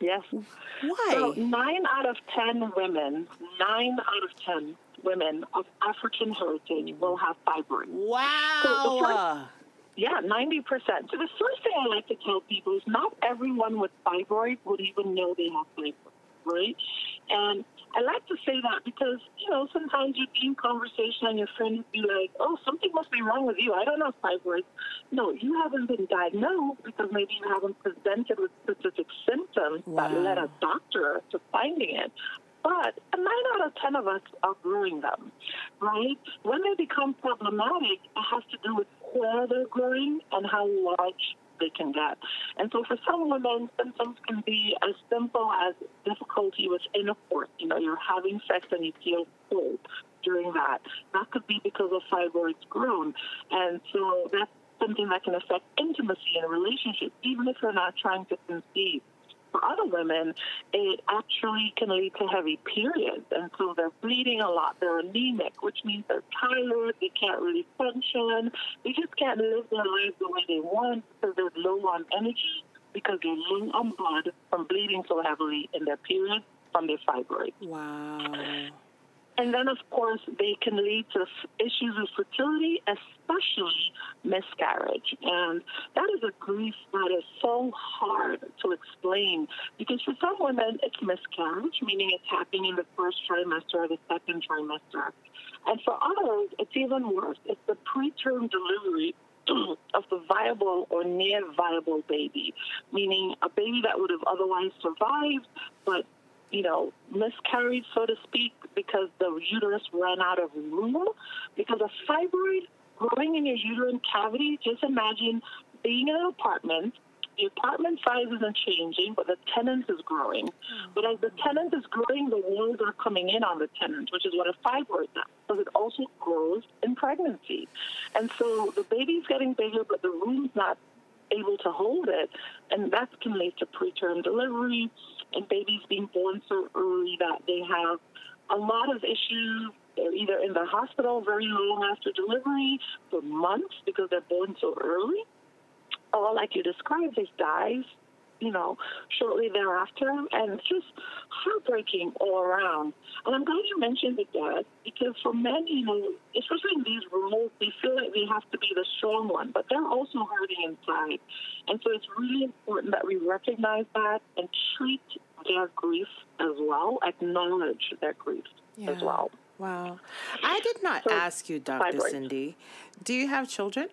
Yes. Why? So nine out of ten women, nine out of ten women of African heritage will have fibroids. Wow. So first, yeah, 90%. So the first thing I like to tell people is not everyone with fibroids would even know they have fibroids, right? And I like to say that because, you know, sometimes you'd be in conversation and your friend would be like, oh, something must be wrong with you. I don't know fibroids. No, you haven't been diagnosed because maybe you haven't presented with specific symptoms wow. that led a doctor to finding it. But nine out of ten of us are growing them, right? When they become problematic, it has to do with where they're growing and how large they can get. And so for some women, symptoms can be as simple as difficulty with intercourse. You know, you're having sex and you feel cold during that. That could be because of fibroids grown. And so that's something that can affect intimacy in a relationship, even if you're not trying to conceive for other women, it actually can lead to heavy periods. And so they're bleeding a lot. They're anemic, which means they're tired. They can't really function. They just can't live their lives the way they want because they're low on energy because they're low on blood from bleeding so heavily in their periods from their fibroids. Wow. And then, of course, they can lead to issues of fertility, especially miscarriage. And that is a grief that is so hard to explain because for some women, it's miscarriage, meaning it's happening in the first trimester or the second trimester. And for others, it's even worse. It's the preterm delivery *clears throat* of the viable or near viable baby, meaning a baby that would have otherwise survived, but you know, miscarried, so to speak, because the uterus ran out of room. Because a fibroid growing in your uterine cavity, just imagine being in an apartment the apartment size isn't changing, but the tenant is growing. Hmm. But as the tenant is growing, the walls are coming in on the tenant, which is what a fibroid does, because it also grows in pregnancy. And so the baby's getting bigger, but the room's not able to hold it, and that can lead to preterm delivery and babies being born so early that they have a lot of issues. They're either in the hospital very long after delivery for months because they're born so early, or like you described, they dies, you know, shortly thereafter, and it's just heartbreaking all around. And I'm glad you mentioned the dad because for men, you know, especially in these roles, we feel like we have to be the strong one, but they're also hurting inside. And so it's really important that we recognize that and treat their grief as well, acknowledge their grief yeah. as well. Wow. I did not so, ask you, Dr. Cindy, do you have children?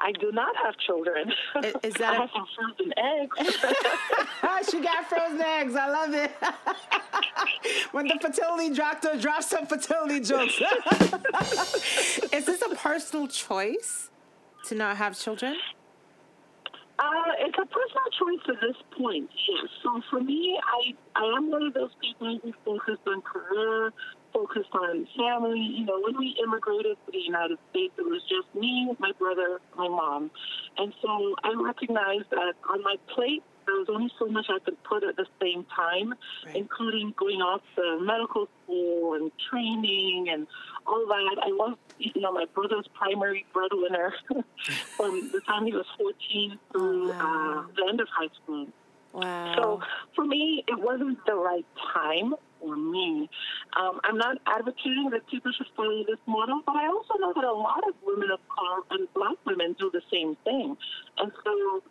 I do not have children. Is, is that *laughs* I a... have some frozen eggs. *laughs* she got frozen eggs. I love it. *laughs* when the fertility doctor drops some fertility jokes. is this a personal choice to not have children? Uh, it's a personal choice at this point, yes. So for me, I, I am one of those people who focus on career, focused on family. You know, when we immigrated to the United States, it was just me, my brother, my mom. And so I recognized that on my plate, there was only so much I could put at the same time, right. including going off to medical school and training and all that. I was, you know, my brother's primary breadwinner *laughs* from the time he was 14 through wow. uh, the end of high school. Wow. So for me, it wasn't the right time for me. Um, I'm not advocating that people should follow this model, but I also know that a lot of women of color and black women do the same thing. And so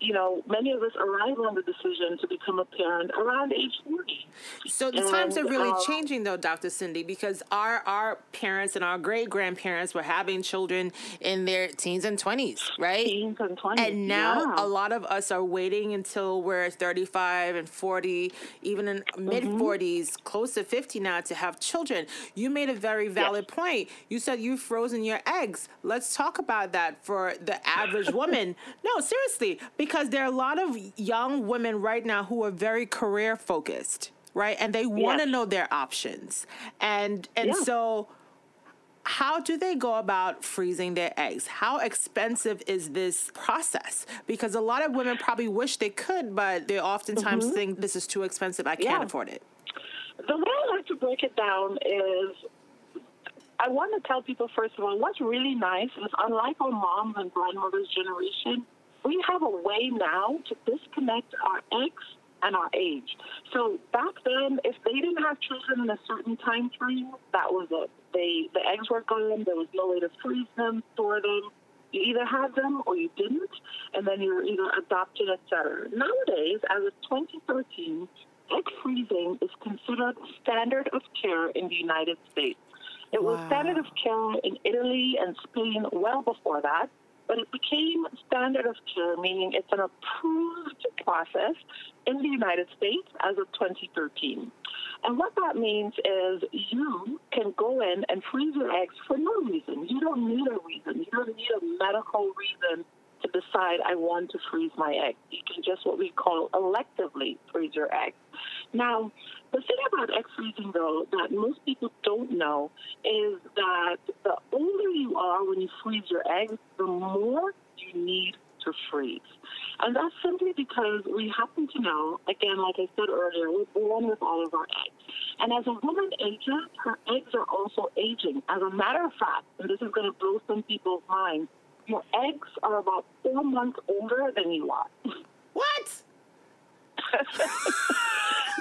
you know, many of us arrive on the decision to become a parent around age 40. So the and, times are really uh, changing, though, Dr. Cindy, because our, our parents and our great grandparents were having children in their teens and 20s, right? Teens and 20s. And now yeah. a lot of us are waiting until we're 35 and 40, even in mid 40s, mm-hmm. close to 50 now to have children. You made a very valid yes. point. You said you've frozen your eggs. Let's talk about that for the average woman. *laughs* No, seriously, because there are a lot of young women right now who are very career focused, right? And they want to yes. know their options. And and yeah. so how do they go about freezing their eggs? How expensive is this process? Because a lot of women probably wish they could, but they oftentimes mm-hmm. think this is too expensive. I can't yeah. afford it. The way I like to break it down is I want to tell people, first of all, what's really nice is unlike our moms and grandmothers' generation, we have a way now to disconnect our eggs and our age. So back then, if they didn't have children in a certain time frame, that was it. They the eggs were gone. There was no way to freeze them, store them. You either had them or you didn't, and then you were either adopted, etc. Nowadays, as of 2013, egg freezing is considered standard of care in the United States. It wow. was standard of care in Italy and Spain well before that but it became standard of care, meaning it's an approved process in the United States as of 2013. And what that means is you can go in and freeze your eggs for no reason. You don't need a reason. You don't need a medical reason to decide I want to freeze my eggs. You can just what we call electively freeze your eggs. Now, the thing about egg freezing, though, that most people don't know is that the older you are when you freeze your eggs, the more you need to freeze. And that's simply because we happen to know, again, like I said earlier, we're born with all of our eggs. And as a woman ages, her eggs are also aging. As a matter of fact, and this is going to blow some people's minds, your eggs are about four months older than you are. What? *laughs*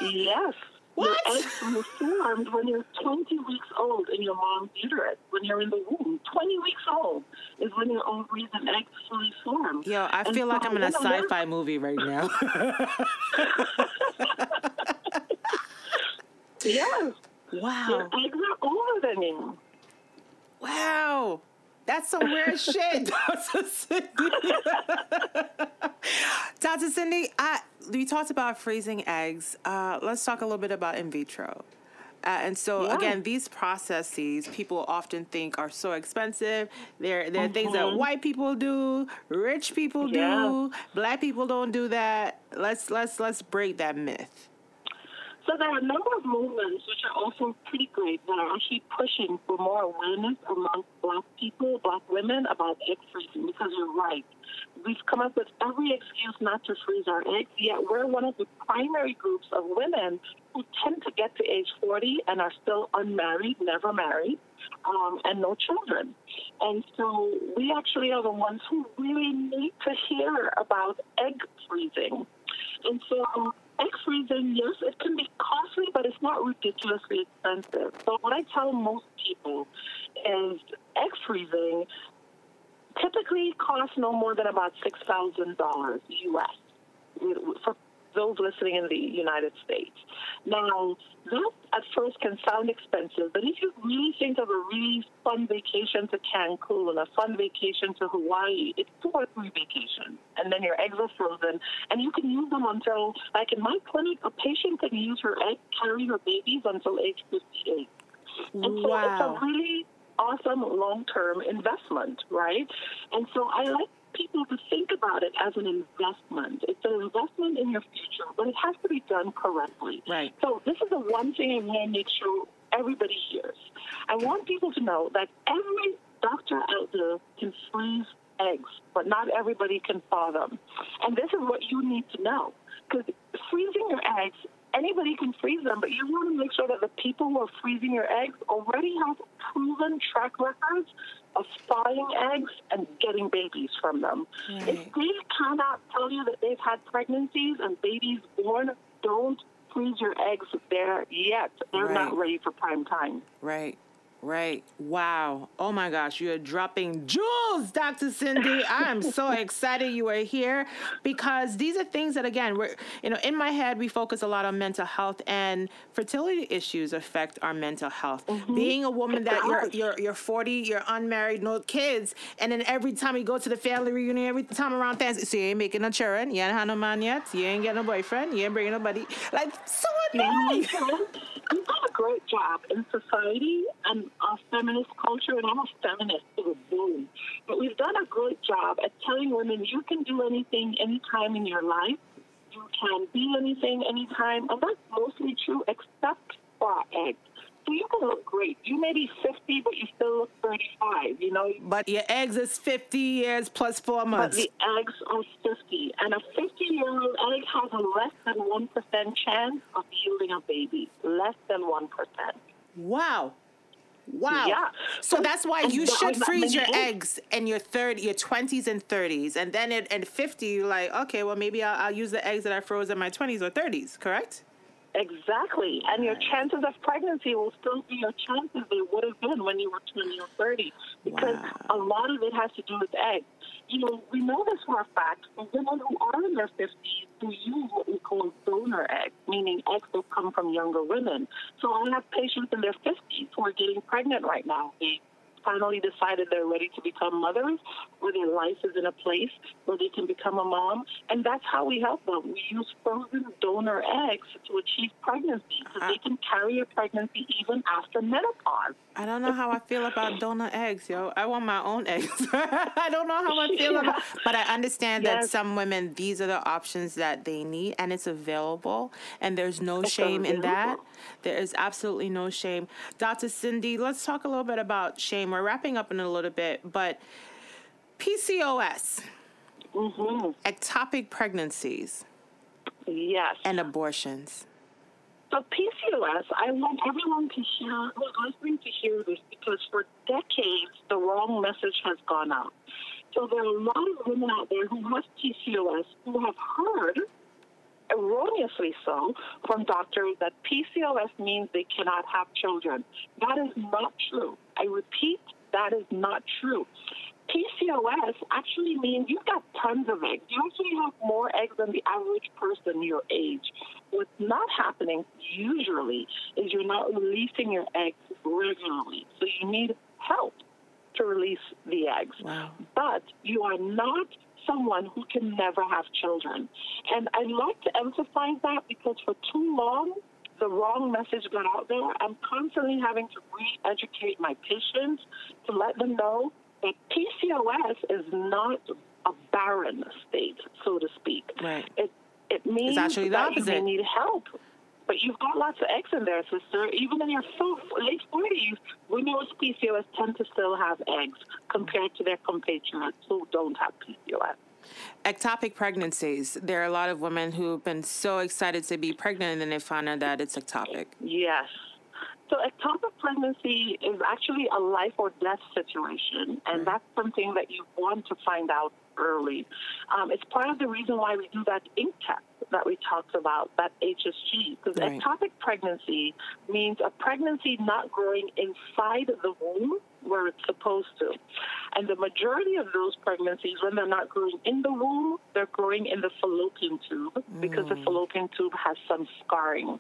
yes. What? Your eggs were formed when you're 20 weeks old in your mom's uterus, when you're in the womb. 20 weeks old is when your ovaries and eggs fully form. Yo, I and feel so like I'm in a sci-fi movie right now. *laughs* yes. Wow. Your eggs are older than you. Wow. That's some weird *laughs* shit, Dr. Cindy. *laughs* Dr. Cindy, I, we talked about freezing eggs. Uh, let's talk a little bit about in vitro. Uh, and so yeah. again, these processes people often think are so expensive. They're they're mm-hmm. things that mm-hmm. white people do, rich people yeah. do, black people don't do that. Let's let's let's break that myth. So there are a number of movements which are also pretty great that are actually pushing for more awareness among black people, black women about egg freezing because you're right. We've come up with every excuse not to freeze our eggs, yet we're one of the primary groups of women who tend to get to age 40 and are still unmarried, never married, um, and no children. And so we actually are the ones who really need to hear about egg freezing. And so egg freezing, yes, it can be costly, but it's not ridiculously expensive. So what I tell most people is egg freezing typically costs no more than about $6,000 US for those listening in the United States. Now, that at first can sound expensive, but if you really think of a really fun vacation to Cancun, and a fun vacation to Hawaii, it's two or three vacations. And then your eggs are frozen, and you can use them until, like in my clinic, a patient can use her egg, carry her babies until age 58. And so wow. it's a really awesome long term investment, right? And so I like people to think about it as an investment. It's an investment in your future, but it has to be done correctly. Right. So this is the one thing I want to make sure everybody hears. I want people to know that every doctor out there can freeze eggs, but not everybody can thaw them. And this is what you need to know. Because freezing your eggs anybody can freeze them, but you want to make sure that the people who are freezing your eggs already have proven track records of thawing eggs and getting babies from them. Right. If they cannot tell you that they've had pregnancies and babies born, don't freeze your eggs there yet. They're right. not ready for prime time. Right. Right. Wow. Oh my gosh, you're dropping jewels, Dr. Cindy. I am so *laughs* excited you are here because these are things that again, we're you know, in my head we focus a lot on mental health and fertility issues affect our mental health. Mm-hmm. Being a woman that you're you're you're 40, you're unmarried, no kids, and then every time you go to the family reunion, every time around Thanksgiving, so you ain't making no children, you ain't had no man yet, you ain't getting a boyfriend, you ain't bringing nobody. Like so annoying. You've done a great job in society and our feminist culture, and I'm a feminist to the bone. But we've done a great job at telling women you can do anything anytime in your life. You can be anything anytime, and that's mostly true except for our eggs. So you can look great. You may be 50, but you still look 35, you know? But your eggs is 50 years plus four months. But the eggs are 50. And a 50 year old egg has a less than 1% chance of yielding a baby. Less than 1%. Wow. Wow. Yeah. So that's why you should freeze your eggs in your 30, your 20s and 30s. And then at, at 50, you're like, okay, well, maybe I'll, I'll use the eggs that I froze in my 20s or 30s, correct? Exactly. And your chances of pregnancy will still be your chances they would have been when you were 20 or 30 because wow. a lot of it has to do with eggs. You know, we know this for a fact. Women who are in their 50s who use what we call donor eggs, meaning eggs that come from younger women. So I have patients in their 50s who are getting pregnant right now. They finally decided they're ready to become mothers, or their life is in a place where they can become a mom. And that's how we help them. We use frozen donor eggs to achieve pregnancy so they uh-huh. can carry a pregnancy even after menopause. I don't know how I feel about donor eggs, yo. I want my own eggs. *laughs* I don't know how I feel yeah. about but I understand yes. that some women these are the options that they need and it's available and there's no it's shame available. in that. There is absolutely no shame. Dr. Cindy, let's talk a little bit about shame. We're wrapping up in a little bit, but PCOS, mm-hmm. ectopic pregnancies, yes, and abortions. So PCOS, I want everyone to hear, who's listening to hear this because for decades the wrong message has gone out. So there are a lot of women out there who have PCOS who have heard erroneously so from doctors that PCOS means they cannot have children. That is not true. I repeat, that is not true. PCOS actually means you've got tons of eggs. You actually have more eggs than the average person your age. What's not happening usually is you're not releasing your eggs regularly. So you need help. to release the eggs. Wow. But you are not someone who can never have children. And I like to emphasize that because for too long, the wrong message got out there. I'm constantly having to re educate my patients to let them know that PCOS is not a barren state, so to speak. Right. It, it means It's actually the that opposite. you need help. But you've got lots of eggs in there, sister. Even in your so late 40s, women with PCOS tend to still have eggs compared to their compatriots who don't have PCOS. Ectopic pregnancies. There are a lot of women who've been so excited to be pregnant and then they find out that it's ectopic. Yes. So ectopic pregnancy is actually a life or death situation, and that's something that you want to find out early. Um, it's part of the reason why we do that ink test that we talked about, that HSG, because Right. ectopic pregnancy means a pregnancy not growing inside the womb where it's supposed to. And the majority of those pregnancies, when they're not growing in the womb, they're growing in the fallopian tube because the fallopian tube has some scarring.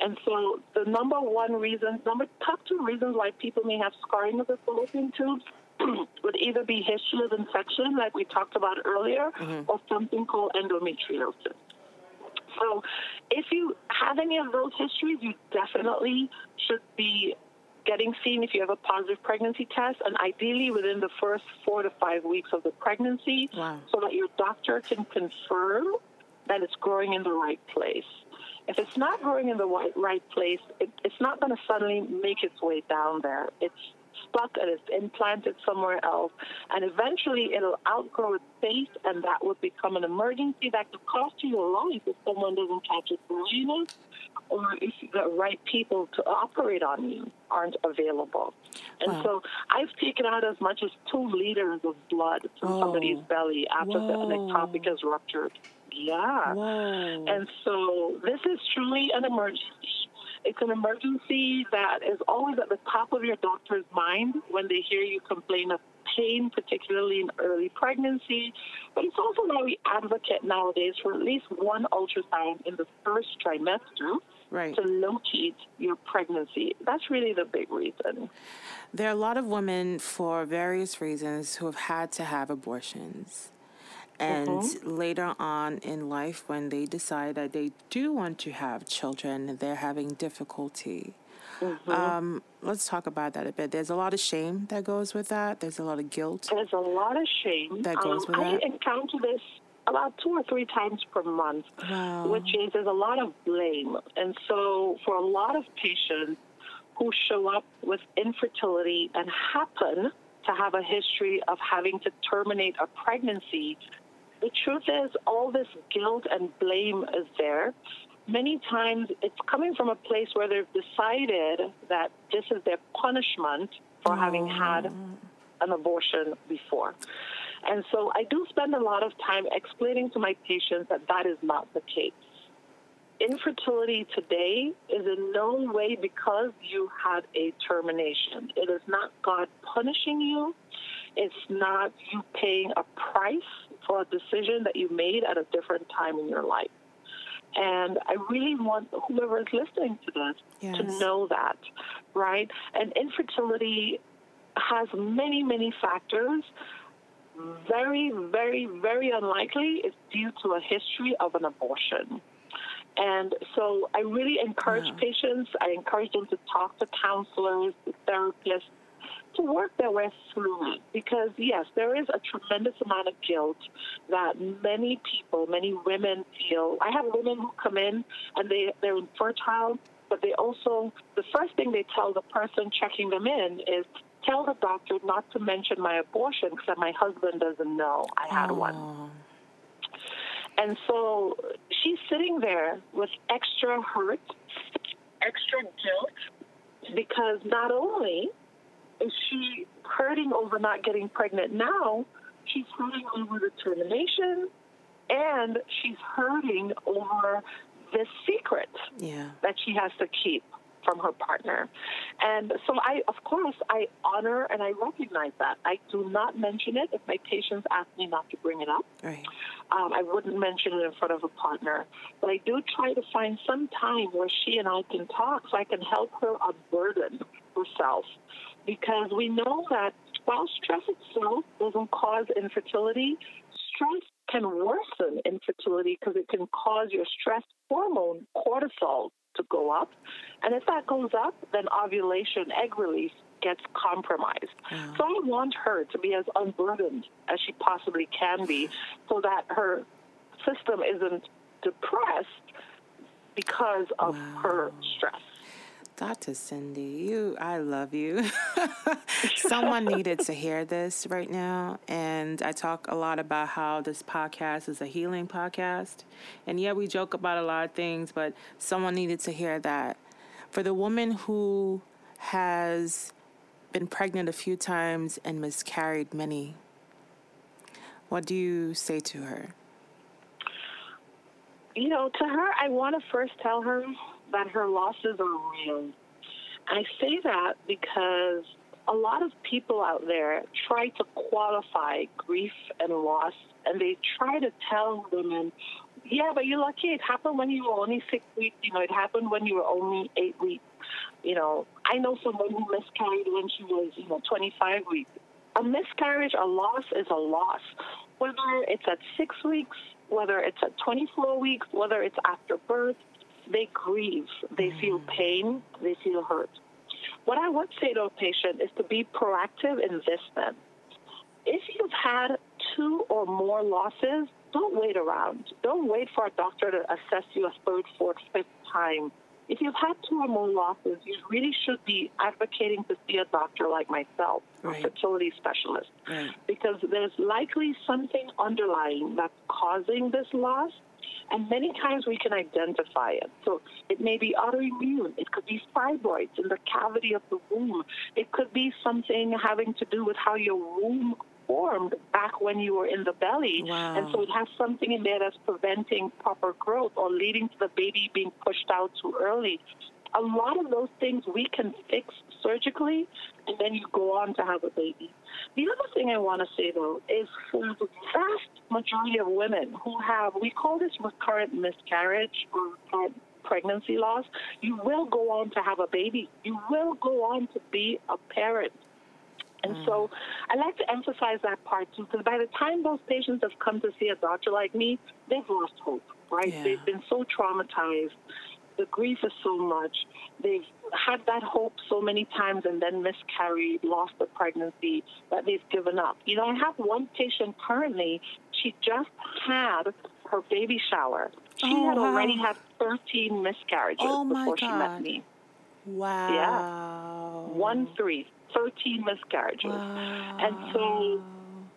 And so the number one reason, number top two reasons why people may have scarring of the fallopian tubes *clears throat* would either be history of infection, like we talked about earlier, mm-hmm. or something called endometriosis. So if you have any of those histories, you definitely should be getting seen if you have a positive pregnancy test, and ideally within the first four to five weeks of the pregnancy, Wow. so that your doctor can confirm that it's growing in the right place. If it's not growing in the right, right place, it, it's not going to suddenly make its way down there. It's stuck and it's implanted somewhere else, and eventually it'll outgrow its space, and that would become an emergency that could cost you your life if someone doesn't catch it early enough, or if the right people to operate on you aren't available. And Wow. so I've taken out as much as two liters of blood from Oh. somebody's belly after the Whoa. ectopic is ruptured. Yeah. Whoa. And so this is truly an emergency. It's an emergency that is always at the top of your doctor's mind when they hear you complain of pain, particularly in early pregnancy. But it's also why we advocate nowadays for at least one ultrasound in the first trimester right. to locate your pregnancy. That's really the big reason. There are a lot of women, for various reasons, who have had to have abortions. And Mm-hmm. later on in life, when they decide that they do want to have children, they're having difficulty. Mm-hmm. Um, let's talk about that a bit. There's a lot of shame that goes with that. There's a lot of guilt. There's a lot of shame. That goes um, with I that? I encounter this about two or three times per month, Wow. which is there's a lot of blame. And so for a lot of patients who show up with infertility and happen to have a history of having to terminate a pregnancy, the truth is all this guilt and blame is there. Many times it's coming from a place where they've decided that this is their punishment for having oh. had an abortion before. And so I do spend a lot of time explaining to my patients that that is not the case. Infertility today is in no way because you had a termination. It is not God punishing you. It's not you paying a price for a decision that you made at a different time in your life. And I really want whoever is listening to this to know that, right? And infertility has many, many factors. Very, very, very unlikely it's due to a history of an abortion. And so I really encourage Yeah. patients, I encourage them to talk to counselors, to therapists, to work their way through it. Because, yes, there is a tremendous amount of guilt that many people, many women feel. I have women who come in and they, they're infertile, but they also, the first thing they tell the person checking them in is, tell the doctor not to mention my abortion because my husband doesn't know I had oh. one. Oh, And so she's sitting there with extra hurt, extra guilt, because not only is she hurting over not getting pregnant now, she's hurting over the termination, and she's hurting over this secret yeah. that she has to keep from her partner. And so I of course I honor and I recognize that. I do not mention it if my patients ask me not to bring it up. Right. Um, I wouldn't mention it in front of a partner. But I do try to find some time where she and I can talk so I can help her unburden herself. Because we know that while stress itself doesn't cause infertility, stress can worsen infertility because it can cause your stress hormone, cortisol, to go up. And if that goes up, then ovulation, egg release gets compromised. So I want her to be as unburdened as she possibly can be so that her system isn't depressed because of wow. her stress. Dr. Cindy, you, I love you. *laughs* Someone needed to hear this right now. And I talk a lot about how this podcast is a healing podcast. And yeah, we joke about a lot of things, but someone needed to hear that. For the woman who has been pregnant a few times and miscarried many, what do you say to her? You know, to her, I want to first tell her that her losses are real. I say that because a lot of people out there try to qualify grief and loss, and they try to tell women, yeah, but you're lucky it happened when you were only six weeks. You know, it happened when you were only eight weeks. You know, I know someone who miscarried when she was, you know, 25 weeks. A miscarriage, a loss is a loss. Whether it's at six weeks, whether it's at 24 weeks, whether it's after birth, they grieve, they feel mm. pain, they feel hurt. What I would say to a patient is to be proactive in this then. If you've had two or more losses, don't wait around. Don't wait for a doctor to assess you a third, fourth, fifth time. If you've had two or more losses, you really should be advocating to see a doctor like myself, right. a fertility specialist, right. because there's likely something underlying that's causing this loss and many times we can identify it. So it may be autoimmune. It could be fibroids in the cavity of the womb. It could be something having to do with how your womb formed back when you were in the belly. Wow. And so it has something in there that's preventing proper growth or leading to the baby being pushed out too early. A lot of those things we can fix surgically, and then you go on to have a baby. The other thing I want to say, though, is for the vast majority of women who have, we call this recurrent miscarriage or recurrent pregnancy loss, you will go on to have a baby. You will go on to be a parent. And mm. so I like to emphasize that part too, because by the time those patients have come to see a doctor like me, they've lost hope, right? Yeah. They've been so traumatized the grief is so much. They've had that hope so many times and then miscarried, lost the pregnancy, that they've given up. You know, I have one patient currently, she just had her baby shower. She oh, had wow. already had 13 miscarriages oh, before she met me. Wow. Yeah. One, three, 13 miscarriages. Wow. And so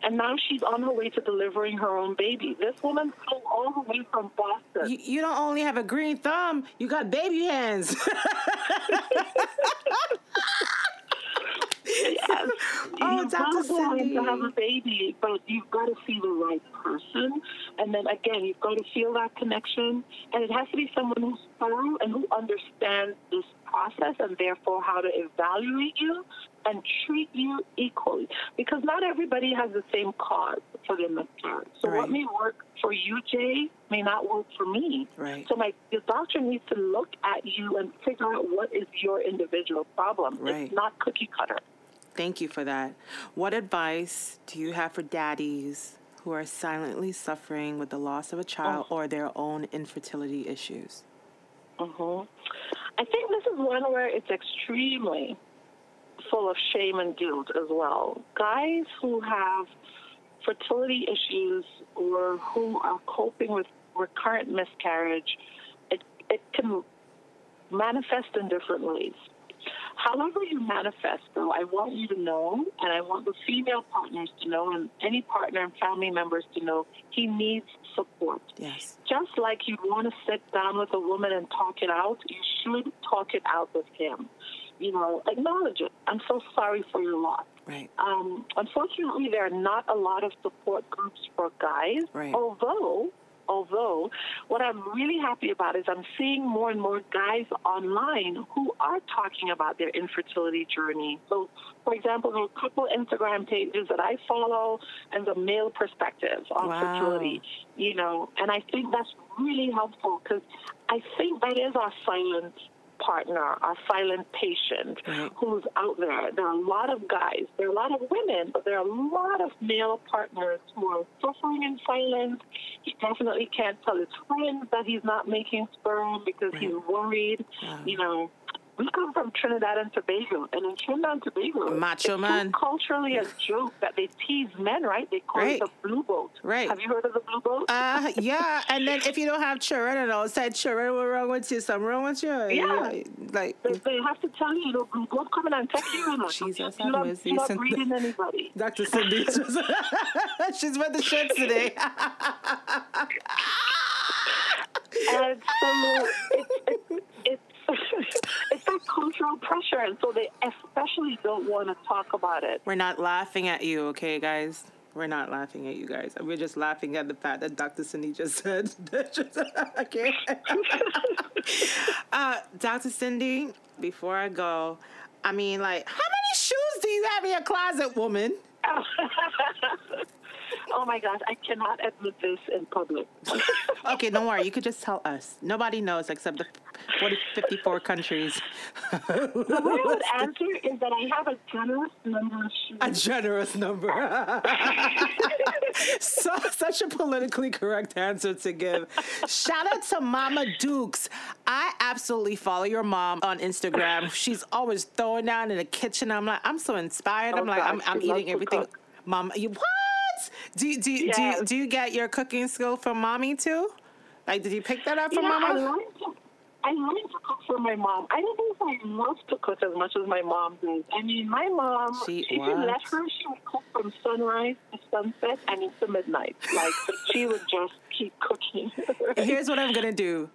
and now she's on her way to delivering her own baby. This woman flew all the way from Boston. You, you don't only have a green thumb, you got baby hands. *laughs* yes. *laughs* Oh, you've got to have a baby, but you've got to see the right person. And then again, you've got to feel that connection. And it has to be someone who's thorough and who understands this process and therefore how to evaluate you and treat you equally. Because not everybody has the same cause for their miscarriage. So right. what may work for you, Jay, may not work for me. Right. So my the doctor needs to look at you and figure out what is your individual problem. Right. It's not cookie cutter. Thank you for that. What advice do you have for daddies who are silently suffering with the loss of a child oh. or their own infertility issues? Mm-hmm. I think this is one where it's extremely full of shame and guilt as well. Guys who have fertility issues or who are coping with recurrent miscarriage, it, it can manifest in different ways. However, you manifest, though, I want you to know, and I want the female partners to know, and any partner and family members to know, he needs support. Yes. Just like you want to sit down with a woman and talk it out, you should talk it out with him. You know, acknowledge it. I'm so sorry for your loss. Right. Um, unfortunately, there are not a lot of support groups for guys, right. although Although, what I'm really happy about is I'm seeing more and more guys online who are talking about their infertility journey. So, for example, there are a couple Instagram pages that I follow and the male perspective on wow. fertility, you know, and I think that's really helpful because I think that is our silent partner, our silent patient Right. who's out there. There are a lot of guys, there are a lot of women, but there are a lot of male partners who are suffering in silence. He definitely can't tell his friends that he's not making sperm because he's worried. You know, we come from Trinidad and Tobago, and in Trinidad and Tobago, Macho it's man. culturally a joke that they tease men, right? They call Right. it the blue boat. Right. Have you heard of the blue boat? Uh, *laughs* yeah, and then if you don't have children and all said children, what's wrong with you? Something wrong with you? Yeah. Like, They, they have to tell you, you know, blue boat coming and take you. You know, Jesus, *sighs* have not, you're not breeding anybody. *laughs* Dr. Cindy, *laughs* she's with the shits today. And so it's, it's, *laughs* it's that cultural pressure, and so they especially don't want to talk about it. We're not laughing at you, okay, guys? We're not laughing at you guys. We're just laughing at the fact that Dr. Cindy just said. *laughs* okay. *laughs* uh, Dr. Cindy, before I go, I mean, like, how many shoes do you have in your closet, woman? Oh my gosh, I cannot admit this in public. *laughs* Okay, don't worry. You could just tell us. Nobody knows except the 40, 54 countries. the way I would answer is that I have a generous number of shoes. A generous number. *laughs* so, such a politically correct answer to give. Shout out to Mama Dukes. I absolutely follow your mom on Instagram. She's always throwing down in the kitchen. I'm like, I'm so inspired. Oh I'm Oh, like, I'm, I'm eating everything. cook. Mom, you what? Do you, do, you, do, you, do you get your cooking skill from mommy too? Like, did you pick that up from yeah, I learned to. I learned to cook for my mom. I don't if I love to cook as much as my mom does. I mean, my mom, She- if you what? let her, she would cook from sunrise to sunset and into midnight. Like, she would just keep cooking. Here's what I'm gonna do.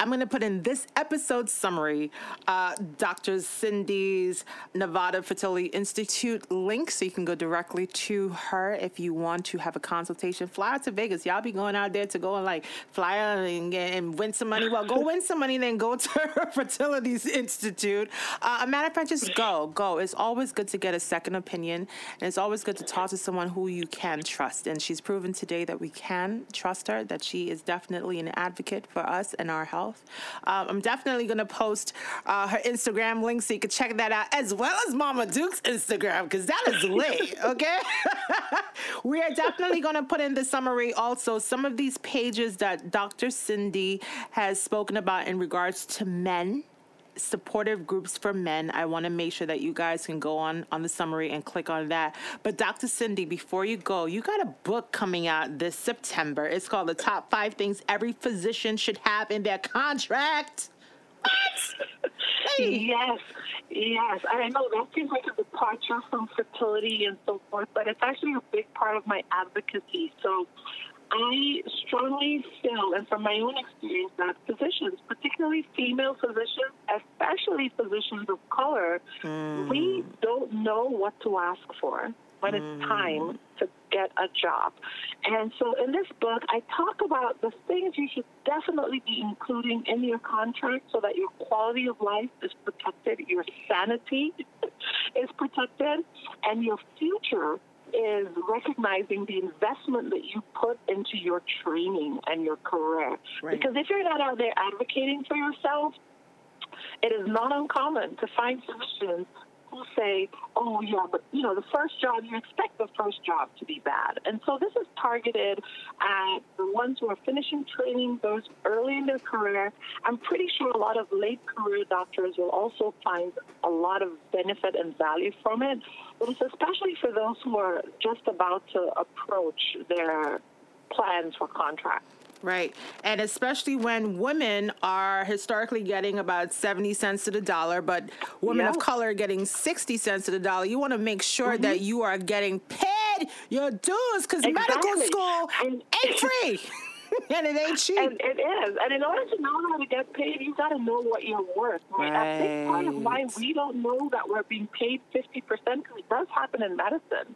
I'm gonna put in this episode summary, uh, Dr. Cindy's Nevada Fertility Institute link, so you can go directly to her if you want to have a consultation. Fly out to Vegas. Y'all be going out there to go and like fly out and, get, and win some money. Well, go *laughs* win some money, then go to *laughs* her Fertility Institute. Uh, a matter of fact, just go, go. It's always good to get a second opinion, and it's always good to talk to someone who you can trust. And she's proven today that we can trust her, that she is definitely an advocate for us and our health. Um, I'm definitely going to post uh, her Instagram link so you can check that out, as well as Mama Duke's Instagram, because that is lit, *laughs* okay? *laughs* we are definitely going to put in the summary also some of these pages that Dr. Cindy has spoken about in regards to men supportive groups for men. I want to make sure that you guys can go on on the summary and click on that. But Dr. Cindy, before you go, you got a book coming out this September. It's called The Top 5 Things Every Physician Should Have in Their Contract. What? Hey. Yes, yes. I know that seems like a departure from fertility and so forth, but it's actually a big part of my advocacy. So I strongly feel, and from my own experience, that physicians, particularly female physicians, especially physicians of color, hmm. we don't know what to ask for when it's hmm. time to get a job. And so in this book, I talk about the things you should definitely be including in your contract so that your quality of life is protected, your sanity *laughs* is protected, and your future is recognizing the investment that you put into your training and your career. Right. Because if you're not out there advocating for yourself, it is not uncommon to find physicians who say, oh, yeah, but, you know, the first job, you expect the first job to be bad. And so this is targeted at the ones who are finishing training, those early in their career. I'm pretty sure a lot of late career doctors will also find a lot of benefit and value from it. But it's especially for those who are just about to approach their plans for contracts. Right. And especially when women are historically getting about 70 cents to the dollar, but women of color getting 60 cents to the dollar, you want to make sure mm-hmm. that you are getting paid your dues because medical school And- ain't *laughs* free *laughs* and it ain't cheap. And it is. And in order to know how to get paid, you got to know what you're worth. Right? Big part of why we don't know that we're being paid 50%, because it does happen in medicine.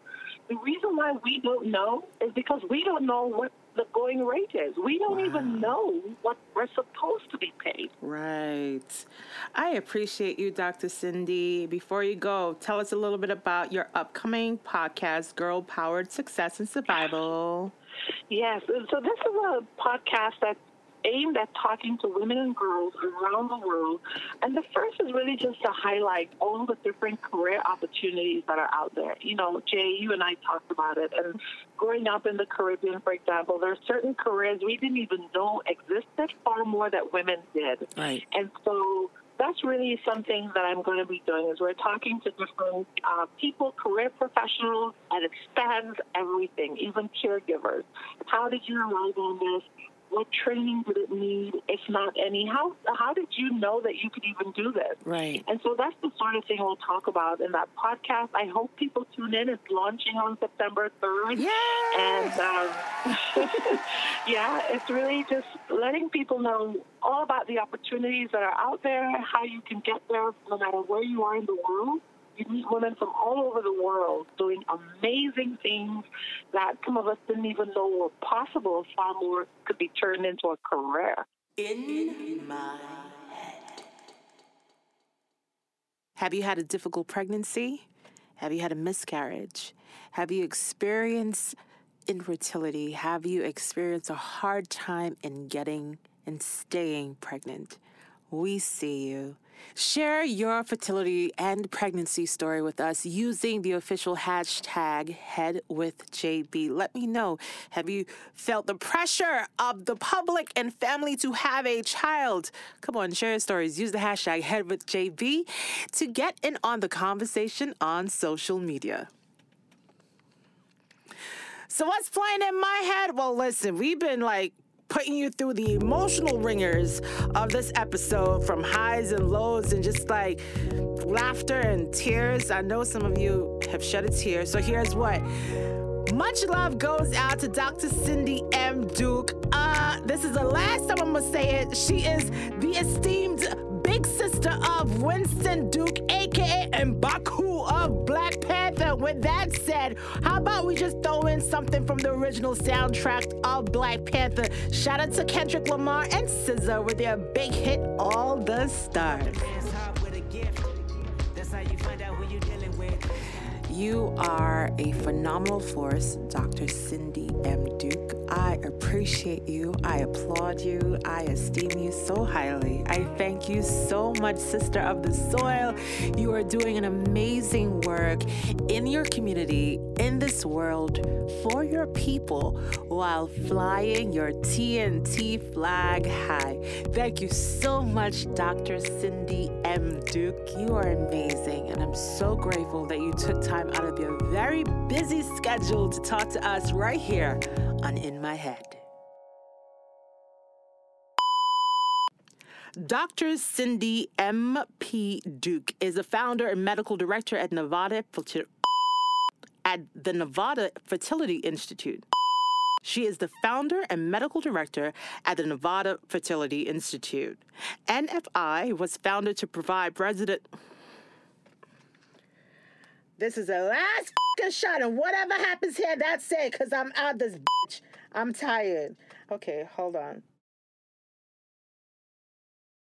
The reason why we don't know is because we don't know what the going rate is. We don't even know what we're supposed to be paid. Right. I appreciate you, Dr. Cindy. Before you go, tell us a little bit about your upcoming podcast, Girl Powered Success and Survival. Yes. So this is a podcast that's aimed at talking to women and girls around the world. And the first is really just to highlight all the different career opportunities that are out there. You know, Jay, you and I talked about it. And growing up in the Caribbean, for example, there are certain careers we didn't even know existed far more that women did. Right. And so that's really something that I'm going to be doing is we're talking to different uh, people, career professionals, and it spans everything, even caregivers. How did you arrive on this? What training did it need? If not any, how how did you know that you could even do this? Right. And so that's the sort of thing we'll talk about in that podcast. I hope people tune in. It's launching on September 3rd. Yeah. And um, *laughs* yeah, it's really just letting people know all about the opportunities that are out there, how you can get there no matter where you are in the world you meet women from all over the world doing amazing things that some of us didn't even know were possible. Far more could be turned into a career. In my head. Have you had a difficult pregnancy? Have you had a miscarriage? Have you experienced infertility? Have you experienced a hard time in getting and staying pregnant? We see you. Share your fertility and pregnancy story with us using the official hashtag HeadWithJB. Let me know. Have you felt the pressure of the public and family to have a child? Come on, share your stories. Use the hashtag HeadWithJB to get in on the conversation on social media. So, what's playing in my head? Well, listen, we've been like putting you through the emotional ringers of this episode from highs and lows and just like laughter and tears. I know some of you have shed a tear. So here's what. Much love goes out to Dr. Cindy M. Duke. Uh, this is the last time I'm gonna say it. She is the esteemed big sister of Winston Duke, aka Mbaku of Black Panther. With that said, how about we just throw in something from the original soundtrack of Black Panther? Shout out to Kendrick Lamar and SZA with their big hit, All the Stars. You are a phenomenal force, Dr. Cindy M. Duke. I appreciate you. I applaud you. I esteem you so highly. I thank you so much, Sister of the Soil. You are doing an amazing work in your community, in this world, for your people, while flying your TNT flag high. Thank you so much, Dr. Cindy M. Duke. You are amazing, and I'm so grateful that you took time out of your very busy schedule to talk to us right here on In My Head. Dr. Cindy M. P. Duke is a founder and medical director at Nevada at the Nevada Fertility Institute. She is the founder and medical director at the Nevada Fertility Institute. NFI was founded to provide resident. This is the last shot, and whatever happens here, that's it, because I'm out this bitch. I'm tired. Okay, hold on.